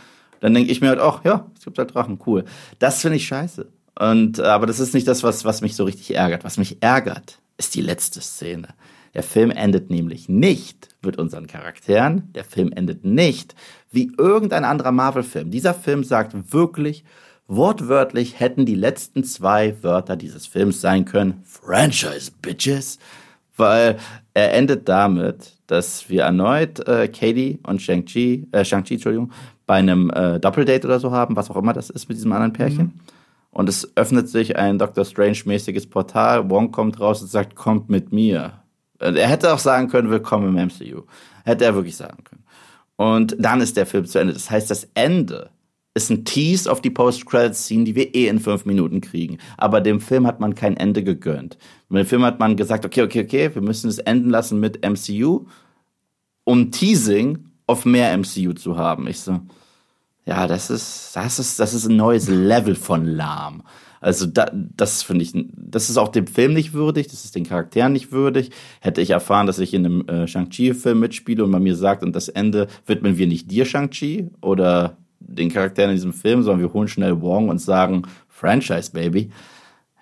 dann denke ich mir halt auch, ja, es gibt halt Drachen, cool. Das finde ich scheiße. Und äh, aber das ist nicht das, was was mich so richtig ärgert. Was mich ärgert, ist die letzte Szene. Der Film endet nämlich nicht mit unseren Charakteren. Der Film endet nicht wie irgendein anderer Marvel-Film. Dieser Film sagt wirklich, wortwörtlich hätten die letzten zwei Wörter dieses Films sein können. Franchise, Bitches. Weil er endet damit, dass wir erneut äh, Katie und Shang-Chi, äh, Shang-Chi, Entschuldigung, bei einem äh, Doppeldate oder so haben, was auch immer das ist mit diesem anderen Pärchen. Und es öffnet sich ein Doctor Strange-mäßiges Portal. Wong kommt raus und sagt, kommt mit mir. Äh, Er hätte auch sagen können, willkommen im MCU. Hätte er wirklich sagen können. Und dann ist der Film zu Ende. Das heißt, das Ende ist ein Tease auf die Post-Credits-Scene, die wir eh in fünf Minuten kriegen. Aber dem Film hat man kein Ende gegönnt. Mit dem Film hat man gesagt, okay, okay, okay, wir müssen es enden lassen mit MCU, um Teasing auf mehr MCU zu haben. Ich so, ja, das ist, das ist, das ist ein neues Level von lahm. Also da, das finde ich, das ist auch dem Film nicht würdig, das ist den Charakteren nicht würdig. Hätte ich erfahren, dass ich in einem äh, Shang-Chi-Film mitspiele und man mir sagt, und das Ende widmen wir nicht dir, Shang-Chi, oder den Charakteren in diesem Film, sondern wir holen schnell Wong und sagen, Franchise, Baby.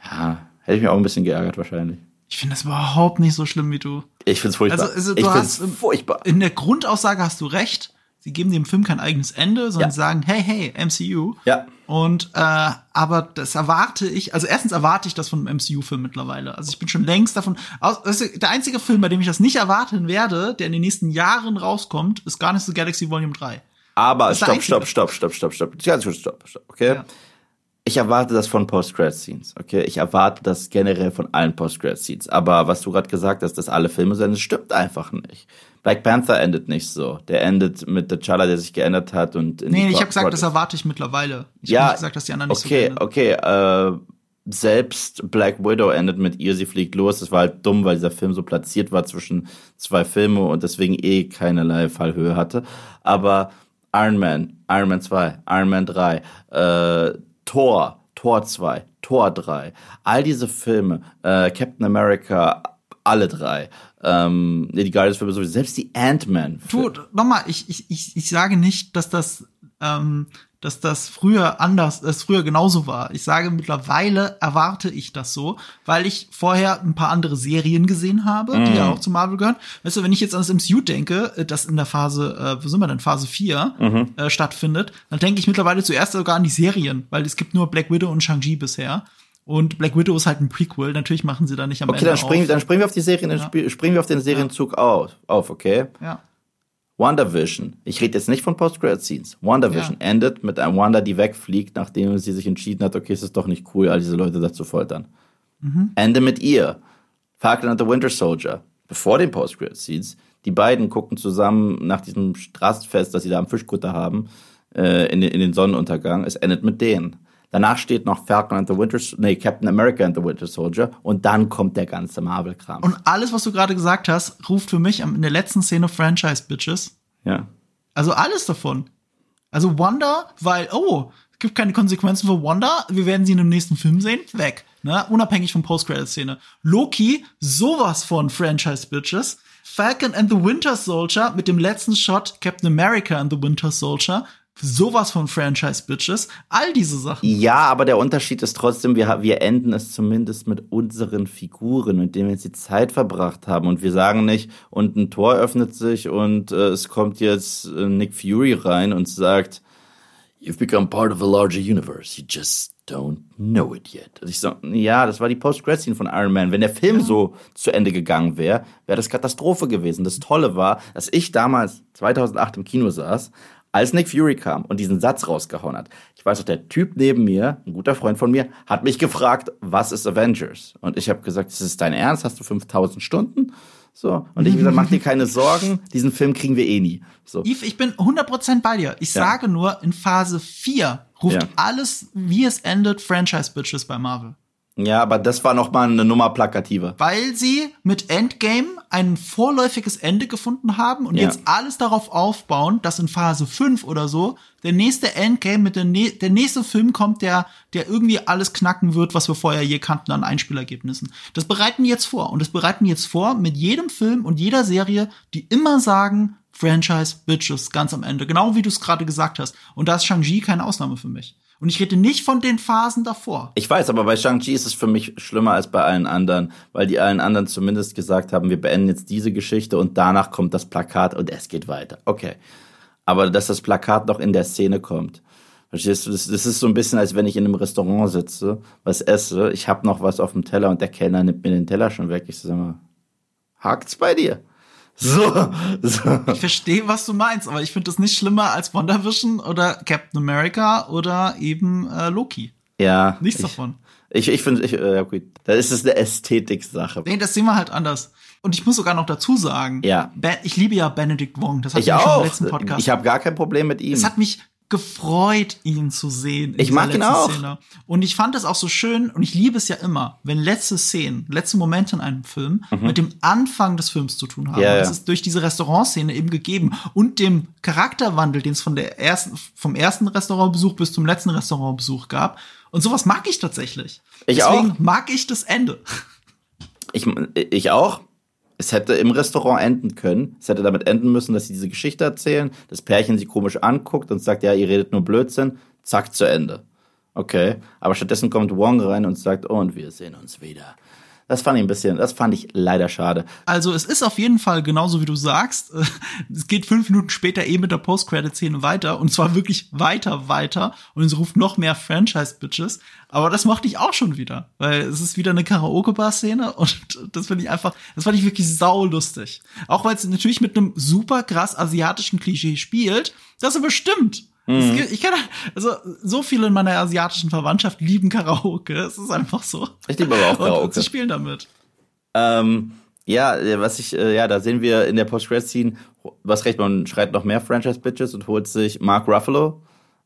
Ja, hätte ich mich auch ein bisschen geärgert wahrscheinlich. Ich finde das überhaupt nicht so schlimm wie du. Ich find's furchtbar. Also, also ich du find's hast im- furchtbar. In der Grundaussage hast du recht. Sie geben dem Film kein eigenes Ende, sondern Ja. sagen, hey, hey, MCU. Ja. Und äh, aber das erwarte ich, also erstens erwarte ich das von einem MCU-Film mittlerweile. Also ich bin schon längst davon aus. Ist der einzige Film, bei dem ich das nicht erwarten werde, der in den nächsten Jahren rauskommt, ist Guardians of the Galaxy Volume 3. Aber stopp, stopp, stopp, stopp, stopp, stopp. Ganz kurz, stopp, stopp, okay? Ja. Ich erwarte das von Post-Credit-Scenes, okay? Ich erwarte das generell von allen Post-Credit-Scenes. Aber was du gerade gesagt hast, dass alle Filme sind, das stimmt einfach nicht. Black Panther endet nicht so. Der endet mit T'Challa, der sich geändert hat und in Nee, ich habe gesagt, das erwarte ich mittlerweile. Ich Ja, habe nicht gesagt, dass die anderen nicht okay, so gerne. okay, äh, selbst Black Widow endet mit ihr, sie fliegt los. Das war halt dumm, weil dieser Film so platziert war zwischen zwei Filme und deswegen eh keinerlei Fallhöhe hatte. Aber Iron Man, Iron Man 2, Iron Man 3, äh, Thor, Thor 2, Thor 3, all diese Filme, äh, Captain America, alle drei, ähm, die Guardians-Filme sowieso, selbst die Ant-Man. Du, nochmal, ich, ich, ich, ich sage nicht, dass das, ähm, dass das früher anders, das früher genauso war. Ich sage mittlerweile erwarte ich das so, weil ich vorher ein paar andere Serien gesehen habe, die ja auch zu Marvel gehören. Weißt du, wenn ich jetzt an das MCU denke, äh, das in der Phase, äh, wo sind wir denn, Phase 4 äh, stattfindet, dann denke ich mittlerweile zuerst sogar an die Serien, weil es gibt nur Black Widow und Shang-Chi bisher. Und Black Widow ist halt ein Prequel. Natürlich machen sie da nicht am Okay, Ende dann springen, auf. dann springen wir auf die Serien, dann sp- springen wir auf den Serienzug auf, auf, okay? Ja. WandaVision. Ich rede jetzt nicht von Post-Credit-Scenes. WandaVision Ja. endet mit einem Wanda, die wegfliegt, nachdem sie sich entschieden hat, okay, es ist doch nicht cool, all diese Leute da zu foltern. Ende mit ihr. Falcon and the Winter Soldier. Bevor den Post-Credit-Scenes. Die beiden gucken zusammen nach diesem Straßenfest, das sie da am Fischkutter haben, äh, in, den, in den Sonnenuntergang. Es endet mit denen. Danach steht noch Falcon and the Winter, nee, Captain America and the Winter Soldier und dann kommt der ganze Marvel-Kram. Und alles, was du gerade gesagt hast, ruft für mich in der letzten Szene Franchise-Bitches. Ja. Also alles davon. Also Wanda, weil, oh, es gibt keine Konsequenzen für Wanda, wir werden sie in dem nächsten Film sehen, weg. Ne? Unabhängig von Post-Credit-Szene. Loki, sowas von Franchise-Bitches. Falcon and the Winter Soldier mit dem letzten Shot Captain America and the Winter Soldier. Sowas von Franchise-Bitches. All diese Sachen. Ja, aber der Unterschied ist trotzdem, wir, wir enden es zumindest mit unseren Figuren, mit denen wir jetzt die Zeit verbracht haben. Und wir sagen nicht, und ein Tor öffnet sich und äh, es kommt jetzt äh, Nick Fury rein und sagt, You've become part of a larger universe. You just don't know it yet. Und ich so, ja, das war die Post-Credit-Scene von Iron Man. Wenn der Film so zu Ende gegangen wäre, wäre das Katastrophe gewesen. Das Tolle war, dass ich damals 2008 im Kino saß, als Nick Fury kam und diesen Satz rausgehauen hat. Ich weiß auch, der Typ neben mir, ein guter Freund von mir, hat mich gefragt, was ist Avengers? Und ich habe gesagt, ist es dein Ernst? Hast du 5000 Stunden? So. Und ich habe gesagt, mach dir keine Sorgen, diesen Film kriegen wir eh nie. So. Yves, ich bin 100% bei dir. Ich Ja. sage nur, in Phase 4 ruft Ja. alles, wie es endet, Franchise-Bitches bei Marvel. Ja, aber das war noch mal eine Nummer plakativer. Weil sie mit Endgame ein vorläufiges Ende gefunden haben und Ja. jetzt alles darauf aufbauen, dass in Phase 5 oder so der nächste Endgame mit der, nä- der nächste Film kommt, der, der irgendwie alles knacken wird, was wir vorher je kannten an Einspielergebnissen. Das bereiten die jetzt vor. Und das bereiten jetzt vor mit jedem Film und jeder Serie, die immer sagen, Franchise Bitches ganz am Ende. Genau wie du es gerade gesagt hast. Und da ist Shang-Chi keine Ausnahme für mich. Und ich rede nicht von den Phasen davor. Ich weiß, aber bei Shang-Chi ist es für mich schlimmer als bei allen anderen, weil die allen anderen zumindest gesagt haben, wir beenden jetzt diese Geschichte und danach kommt das Plakat und es geht weiter. Okay. Aber dass das Plakat noch in der Szene kommt. Verstehst du? Das, ist so ein bisschen, als wenn ich in einem Restaurant sitze, was esse, ich habe noch was auf dem Teller und der Kellner nimmt mir den Teller schon weg. Ich sag mal, hakt's bei dir? So, so. Ich verstehe, was du meinst, aber ich finde das nicht schlimmer als WandaVision oder Captain America oder eben äh, Loki. Ja. Nichts ich, davon. Ich, ich finde, ich, ja gut, da ist es eine Ästhetik-Sache. Nee, das sehen wir halt anders. Und ich muss sogar noch dazu sagen, Ja. Ich liebe ja Benedict Wong. Das hatte Ich ich schon auch. im letzten Podcast. Ich habe gar kein Problem mit ihm. es hat mich gefreut, ihn zu sehen. in Ich mag ihn auch. Szene. Und ich fand es auch so schön, und ich liebe es ja immer, wenn letzte Szenen, letzte Momente in einem Film mit dem Anfang des Films zu tun haben. Mhm. Ja, das ja. ist durch diese Restaurantszene eben gegeben und dem Charakterwandel, den es von der ersten, vom ersten Restaurantbesuch bis zum letzten Restaurantbesuch gab. Und sowas mag ich tatsächlich. Ich Deswegen auch. mag ich das Ende. Ich, ich auch. Es hätte im Restaurant enden können. Es hätte damit enden müssen, dass sie diese Geschichte erzählen, das Pärchen sie komisch anguckt und sagt, ja, ihr redet nur Blödsinn. Zack, zu Ende. Okay. Aber stattdessen kommt Wong rein und sagt, oh, und wir sehen uns wieder. Das fand ich ein bisschen, das fand ich leider schade. Also es ist auf jeden Fall genauso wie du sagst. Es geht fünf Minuten später eben mit der Post-Credit-Szene weiter und zwar wirklich weiter, weiter und es ruft noch mehr Franchise-Bitches. Aber das mochte ich auch schon wieder, weil es ist wieder eine Karaoke-Bar-Szene und das finde ich einfach, das fand ich wirklich saulustig. Auch weil es natürlich mit einem super krass asiatischen Klischee spielt, das aber stimmt. Gibt- Ich kenne, also so viele in meiner asiatischen Verwandtschaft lieben Karaoke. Es ist einfach so. Ich liebe aber auch Und Karaoke. sie spielen damit. Ähm, ja, was ich, äh, ja, da sehen wir in der Post-Credit-Scene, was recht, man schreit noch mehr Franchise-Bitches und holt sich Mark Ruffalo,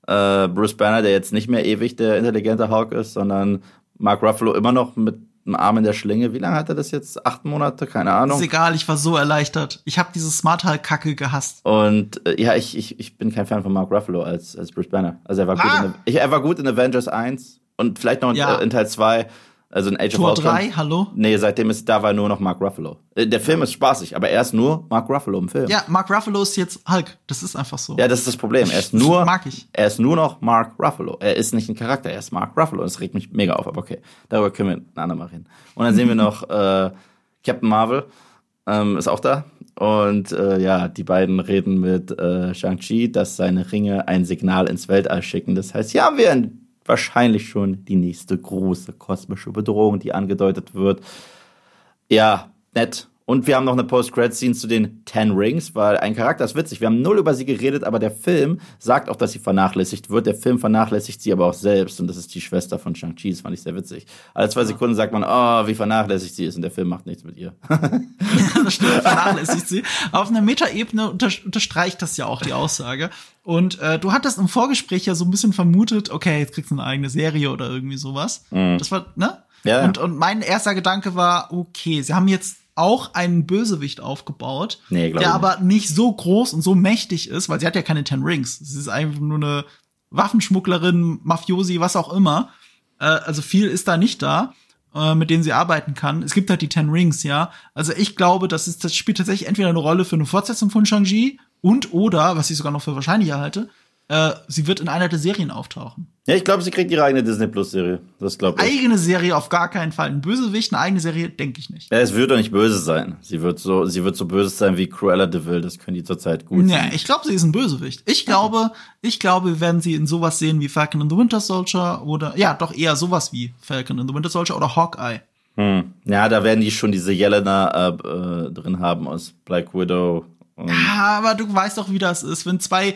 äh, Bruce Banner, der jetzt nicht mehr ewig der intelligente Hulk ist, sondern Mark Ruffalo immer noch mit einem Arm in der Schlinge. Wie lange hat er das jetzt? Acht Monate? Keine Ist Ahnung. egal, ich war so erleichtert. Ich habe diese Smart Hulk Kacke gehasst. Und äh, ja, ich, ich, ich bin kein Fan von Mark Ruffalo als, als Bruce Banner. Also er war, Ah! gut in, er war gut in Avengers 1 und vielleicht noch in, Ja. äh, in Teil 2, also in Age Tor of Ultron. 3, hallo? Nee, seitdem ist da war nur noch Mark Ruffalo. Äh, Der Film ist spaßig, aber er ist nur Mark Ruffalo im Film. Ja, Mark Ruffalo ist jetzt Hulk. Das ist einfach so. Ja, das ist das Problem. Er ist nur, Mag ich. er ist nur noch Mark Ruffalo. Er ist nicht ein Charakter, er ist Mark Ruffalo. Das regt mich mega auf, aber okay. Darüber können wir ein andermal reden. Und dann sehen wir noch äh, Captain Marvel, ähm, ist auch da. Und äh, ja, die beiden reden mit äh, Shang-Chi, dass seine Ringe ein Signal ins Weltall schicken. Das heißt, ja, wir haben wahrscheinlich schon die nächste große kosmische Bedrohung, die angedeutet wird. Ja, nett. Und wir haben noch eine Post-Credit-Scene zu den Ten Rings, weil ein Charakter ist witzig. Wir haben null über sie geredet, aber der Film sagt auch, dass sie vernachlässigt wird. Der Film vernachlässigt sie aber auch selbst. Und das ist die Schwester von Shang-Chi. Das fand ich sehr witzig. Alle zwei Sekunden sagt man, oh, wie vernachlässigt sie ist. Und der Film macht nichts mit ihr. das stimmt, vernachlässigt sie. Auf einer Metaebene unter unterstreicht das ja auch die Aussage. Und äh, du hattest im Vorgespräch ja so ein bisschen vermutet, okay, jetzt kriegst du eine eigene Serie oder irgendwie sowas. Mhm. Das war, ne? Ja. Und, und mein erster Gedanke war, okay, sie haben jetzt auch einen Bösewicht aufgebaut, nee, der aber nicht so groß und so mächtig ist, weil sie hat ja keine Ten Rings. Sie ist einfach nur eine Waffenschmugglerin, Mafiosi, was auch immer. Äh, also viel ist da nicht da, äh, mit denen sie arbeiten kann. Es gibt halt die Ten Rings, ja. Also ich glaube, das ist, das spielt tatsächlich entweder eine Rolle für eine Fortsetzung von Shang-Chi und oder, was ich sogar noch für wahrscheinlich halte, äh, sie wird in einer der Serien auftauchen. Ja, ich glaube, sie kriegt ihre eigene Disney Plus Serie. Das glaube ich. Eigene Serie auf gar keinen Fall. Ein Bösewicht, eine eigene Serie, denke ich nicht. Ja, es wird doch nicht böse sein. Sie wird so, sie wird so böse sein wie Cruella de Vil. Das können die zurzeit gut. Ja, ich glaube, sie ist ein Bösewicht. Ich glaube, ich glaube, wir werden sie in sowas sehen wie Falcon and the Winter Soldier oder, ja, doch eher sowas wie Falcon and the Winter Soldier oder Hawkeye. Hm. Ja, da werden die schon diese Jelena äh, äh, drin haben aus Black Widow. Ja, aber du weißt doch, wie das ist, wenn zwei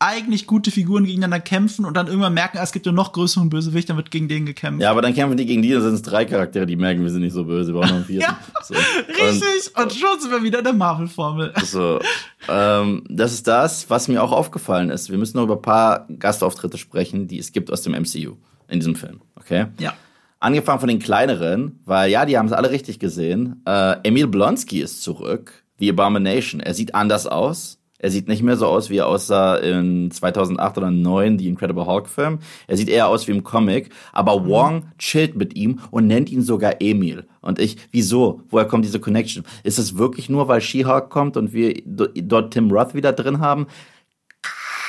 eigentlich gute Figuren gegeneinander kämpfen und dann irgendwann merken, es gibt ja noch größeren Bösewicht, dann wird gegen den gekämpft. Ja, aber dann kämpfen die gegen die, dann sind es drei Charaktere, die merken, wir sind nicht so böse, wir brauchen noch einen vierten. ja, so. richtig. Und, und, schon sind wir wieder in der Marvel-Formel. So, ähm, das ist das, was mir auch aufgefallen ist. Wir müssen noch über ein paar Gastauftritte sprechen, die es gibt aus dem MCU in diesem Film, okay? Ja. Angefangen von den kleineren, weil ja, die haben es alle richtig gesehen. Äh, Emil Blonsky ist zurück, The Abomination. Er sieht anders aus er sieht nicht mehr so aus, wie er aussah in 2008 oder 2009, die Incredible Hulk Film. Er sieht eher aus wie im Comic. Aber mhm. Wong chillt mit ihm und nennt ihn sogar Emil. Und ich, wieso? Woher kommt diese Connection? Ist es wirklich nur, weil She-Hulk kommt und wir dort Tim Roth wieder drin haben?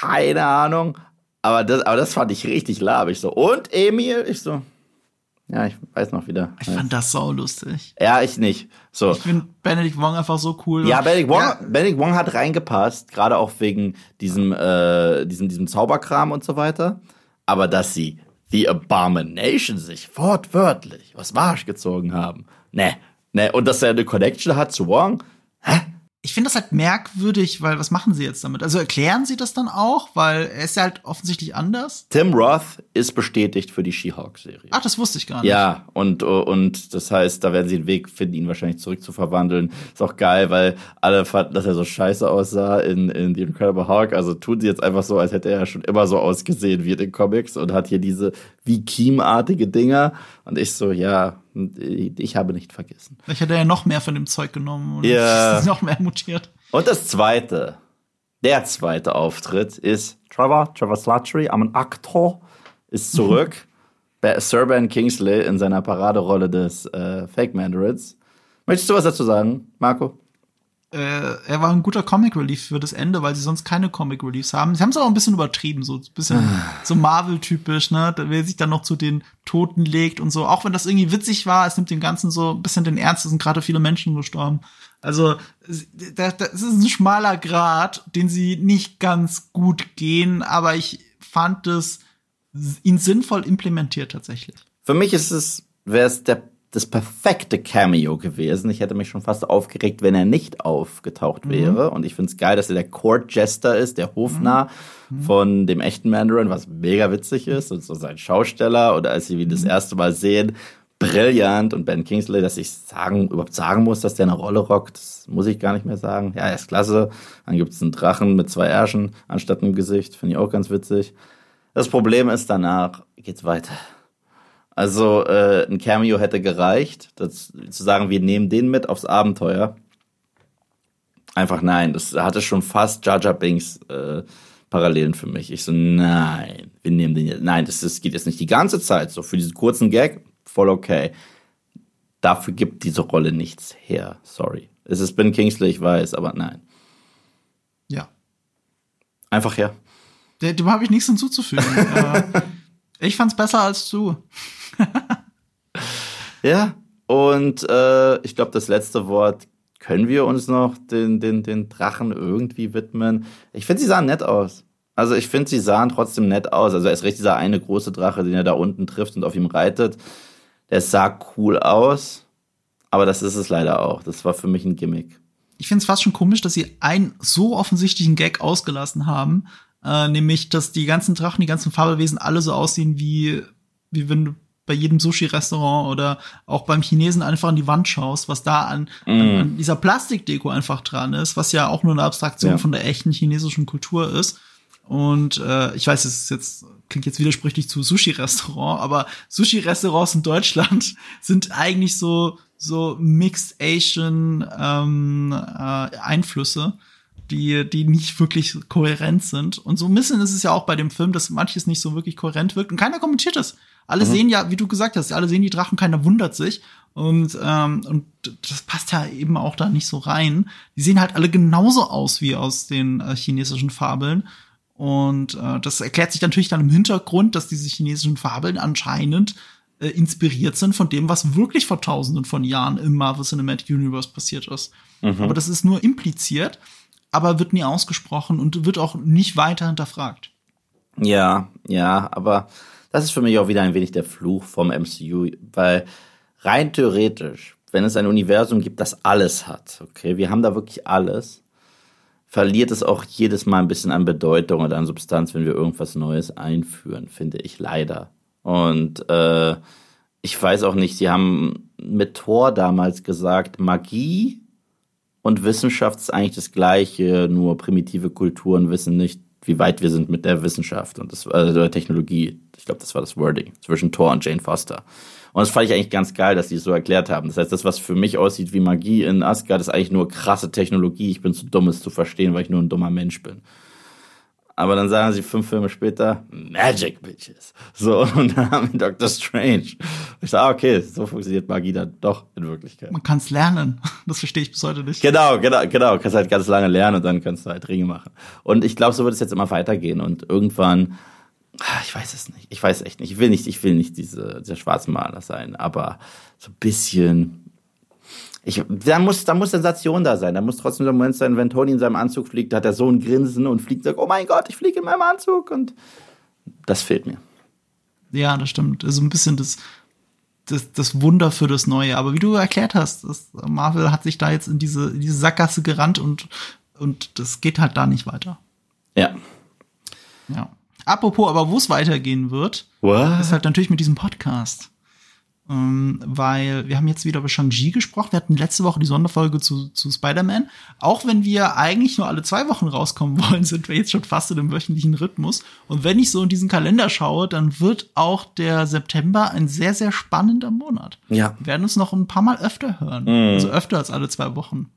Keine Ahnung. Aber das, aber das fand ich richtig labig. So, und Emil? Ich so, ja, ich weiß noch wieder. Ich fand das so lustig. Ja, ich nicht. So. Ich finde Benedict Wong einfach so cool. Ja, Benedict Wong, ja. Benedict Wong hat reingepasst, gerade auch wegen diesem, äh, diesem, diesem Zauberkram und so weiter. Aber dass sie The Abomination sich wortwörtlich was Marsch gezogen haben. Ne, ne, und dass er eine Connection hat zu Wong, hä? Ich finde das halt merkwürdig, weil was machen sie jetzt damit? Also erklären sie das dann auch, weil er ist ja halt offensichtlich anders. Tim Roth ist bestätigt für die She-Hulk-Serie. Ach, das wusste ich gar nicht. Ja, und, und das heißt, da werden sie einen Weg finden, ihn wahrscheinlich zurückzuverwandeln. Ist auch geil, weil alle fanden, dass er so scheiße aussah in, in The Incredible Hulk. Also tun sie jetzt einfach so, als hätte er schon immer so ausgesehen wie in den Comics und hat hier diese wie Kiem-artige Dinger. Und ich so, ja, ich habe nicht vergessen. Ich hätte ja noch mehr von dem Zeug genommen und ja. noch mehr mutiert. Und das zweite, der zweite Auftritt ist Trevor, Trevor Slattery, am Aktor, ist zurück. Sir Ben Kingsley in seiner Paraderolle des äh, Fake Mandarins. Möchtest du was dazu sagen, Marco? Äh, er war ein guter Comic Relief für das Ende, weil sie sonst keine Comic Reliefs haben. Sie haben es auch ein bisschen übertrieben, so ein bisschen so Marvel-typisch, ne? Wer sich dann noch zu den Toten legt und so. Auch wenn das irgendwie witzig war, es nimmt dem Ganzen so ein bisschen den Ernst, es sind gerade viele Menschen gestorben. Also, das, das ist ein schmaler Grad, den sie nicht ganz gut gehen, aber ich fand es ihn sinnvoll implementiert tatsächlich. Für mich ist es, wäre es der das perfekte Cameo gewesen. Ich hätte mich schon fast aufgeregt, wenn er nicht aufgetaucht mhm. wäre. Mhm. Und ich finde es geil, dass er der Court Jester ist, der Hofnarr mhm. von dem echten Mandarin, was mega witzig ist. Und so sein Schausteller. Oder als sie ihn das mhm. erste Mal sehen, brillant. Und Ben Kingsley, dass ich sagen, überhaupt sagen muss, dass der eine Rolle rockt, das muss ich gar nicht mehr sagen. Ja, er ist klasse. Dann gibt es einen Drachen mit zwei Ärschen anstatt einem Gesicht. Finde ich auch ganz witzig. Das Problem ist, danach geht's weiter. Also äh, ein Cameo hätte gereicht, das, zu sagen, wir nehmen den mit aufs Abenteuer. Einfach nein, das hatte schon fast Jar Jar Binks äh, Parallelen für mich. Ich so, nein, wir nehmen den jetzt. Nein, das, das geht jetzt nicht die ganze Zeit so. Für diesen kurzen Gag, voll okay. Dafür gibt diese Rolle nichts her. Sorry. Es ist Ben Kingsley, ich weiß, aber nein. Ja. Einfach her. Dem habe ich nichts hinzuzufügen. Äh, ich fand's besser als du. ja, und äh, ich glaube, das letzte Wort können wir uns noch den, den, den Drachen irgendwie widmen. Ich finde, sie sahen nett aus. Also ich finde, sie sahen trotzdem nett aus. Also erst recht dieser eine große Drache, den er da unten trifft und auf ihm reitet. Der sah cool aus. Aber das ist es leider auch. Das war für mich ein Gimmick. Ich finde es fast schon komisch, dass sie einen so offensichtlichen Gag ausgelassen haben, äh, nämlich, dass die ganzen Drachen, die ganzen Fabelwesen alle so aussehen wie, wie wenn du bei jedem Sushi-Restaurant oder auch beim Chinesen einfach an die Wand schaust, was da an, mm. an, an dieser Plastikdeko einfach dran ist, was ja auch nur eine Abstraktion ja. von der echten chinesischen Kultur ist. Und äh, ich weiß, es ist jetzt klingt jetzt widersprüchlich zu Sushi-Restaurant, aber Sushi-Restaurants in Deutschland sind eigentlich so so Mixed Asian ähm, äh, Einflüsse, die die nicht wirklich kohärent sind. Und so ein bisschen ist es ja auch bei dem Film, dass manches nicht so wirklich kohärent wirkt und keiner kommentiert es. Alle mhm. sehen ja, wie du gesagt hast, alle sehen die Drachen, keiner wundert sich. Und, ähm, und das passt ja eben auch da nicht so rein. Die sehen halt alle genauso aus wie aus den äh, chinesischen Fabeln. Und äh, das erklärt sich natürlich dann im Hintergrund, dass diese chinesischen Fabeln anscheinend äh, inspiriert sind von dem, was wirklich vor tausenden von Jahren im Marvel Cinematic Universe passiert ist. Mhm. Aber das ist nur impliziert, aber wird nie ausgesprochen und wird auch nicht weiter hinterfragt. Ja, ja, aber das ist für mich auch wieder ein wenig der Fluch vom MCU, weil rein theoretisch, wenn es ein Universum gibt, das alles hat, okay, wir haben da wirklich alles, verliert es auch jedes Mal ein bisschen an Bedeutung oder an Substanz, wenn wir irgendwas Neues einführen, finde ich leider. Und äh, ich weiß auch nicht, sie haben mit Thor damals gesagt, Magie und Wissenschaft ist eigentlich das Gleiche, nur primitive Kulturen wissen nicht, wie weit wir sind mit der Wissenschaft und das, also der Technologie. Ich glaube, das war das Wording zwischen Thor und Jane Foster. Und das fand ich eigentlich ganz geil, dass die es so erklärt haben. Das heißt, das, was für mich aussieht wie Magie in Asgard, ist eigentlich nur krasse Technologie. Ich bin zu dumm, es zu verstehen, weil ich nur ein dummer Mensch bin. Aber dann sagen sie fünf Filme später, Magic Bitches. So, und dann haben wir Doctor Strange. Ich sage, ah, okay, so funktioniert Magie dann doch in Wirklichkeit. Man kann es lernen. Das verstehe ich bis heute nicht. Genau, genau, genau. Du kannst halt ganz lange lernen und dann kannst du halt Ringe machen. Und ich glaube, so wird es jetzt immer weitergehen. Und irgendwann, ah, ich weiß es nicht. Ich weiß echt nicht. Ich will nicht, ich will nicht diese, dieser Schwarzmaler sein, aber so ein bisschen ich, da muss, da muss Sensation da sein. Da muss trotzdem der Moment sein, wenn Tony in seinem Anzug fliegt, da hat er so ein Grinsen und fliegt, sagt, oh mein Gott, ich fliege in meinem Anzug und das fehlt mir. Ja, das stimmt. Also ein bisschen das, das, das Wunder für das Neue. Aber wie du erklärt hast, das, Marvel hat sich da jetzt in diese, in diese Sackgasse gerannt und, und das geht halt da nicht weiter. Ja. Ja. Apropos, aber wo es weitergehen wird, What? ist halt natürlich mit diesem Podcast. Ähm, weil wir haben jetzt wieder über Shang-Chi gesprochen. Wir hatten letzte Woche die Sonderfolge zu, zu Spider-Man. Auch wenn wir eigentlich nur alle zwei Wochen rauskommen wollen, sind wir jetzt schon fast in einem wöchentlichen Rhythmus. Und wenn ich so in diesen Kalender schaue, dann wird auch der September ein sehr, sehr spannender Monat. Ja. Wir werden uns noch ein paar Mal öfter hören. Mhm. Also öfter als alle zwei Wochen.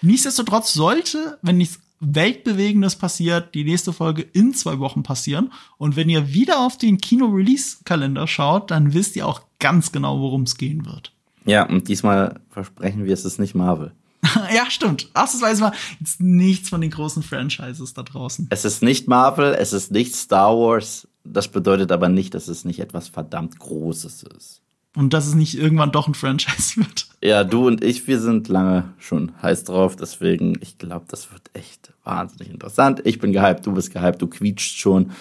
Nichtsdestotrotz sollte, wenn nichts Weltbewegendes passiert, die nächste Folge in zwei Wochen passieren. Und wenn ihr wieder auf den Kino-Release-Kalender schaut, dann wisst ihr auch ganz genau, worum es gehen wird. Ja, und diesmal versprechen wir, es ist nicht Marvel. ja, stimmt. Ausnahmsweise mal jetzt nichts von den großen Franchises da draußen. Es ist nicht Marvel, es ist nicht Star Wars. Das bedeutet aber nicht, dass es nicht etwas verdammt Großes ist. Und dass es nicht irgendwann doch ein Franchise wird. Ja, du und ich, wir sind lange schon heiß drauf. Deswegen, ich glaube, das wird echt wahnsinnig interessant. Ich bin gehypt, du bist gehypt, du quietscht schon.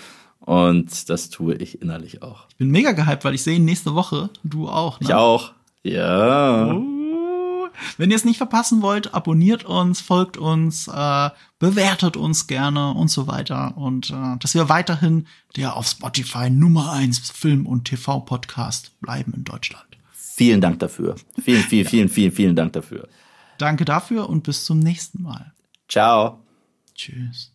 Und das tue ich innerlich auch. Ich bin mega gehypt, weil ich sehe ihn nächste Woche. Du auch, ne? Ich auch. Ja. Uh. Wenn ihr es nicht verpassen wollt, abonniert uns, folgt uns, äh, bewertet uns gerne und so weiter. Und äh, dass wir weiterhin der auf Spotify Nummer 1 Film- und TV-Podcast bleiben in Deutschland. Vielen Dank dafür. Vielen, vielen, ja. vielen, vielen, vielen Dank dafür. Danke dafür und bis zum nächsten Mal. Ciao. Tschüss.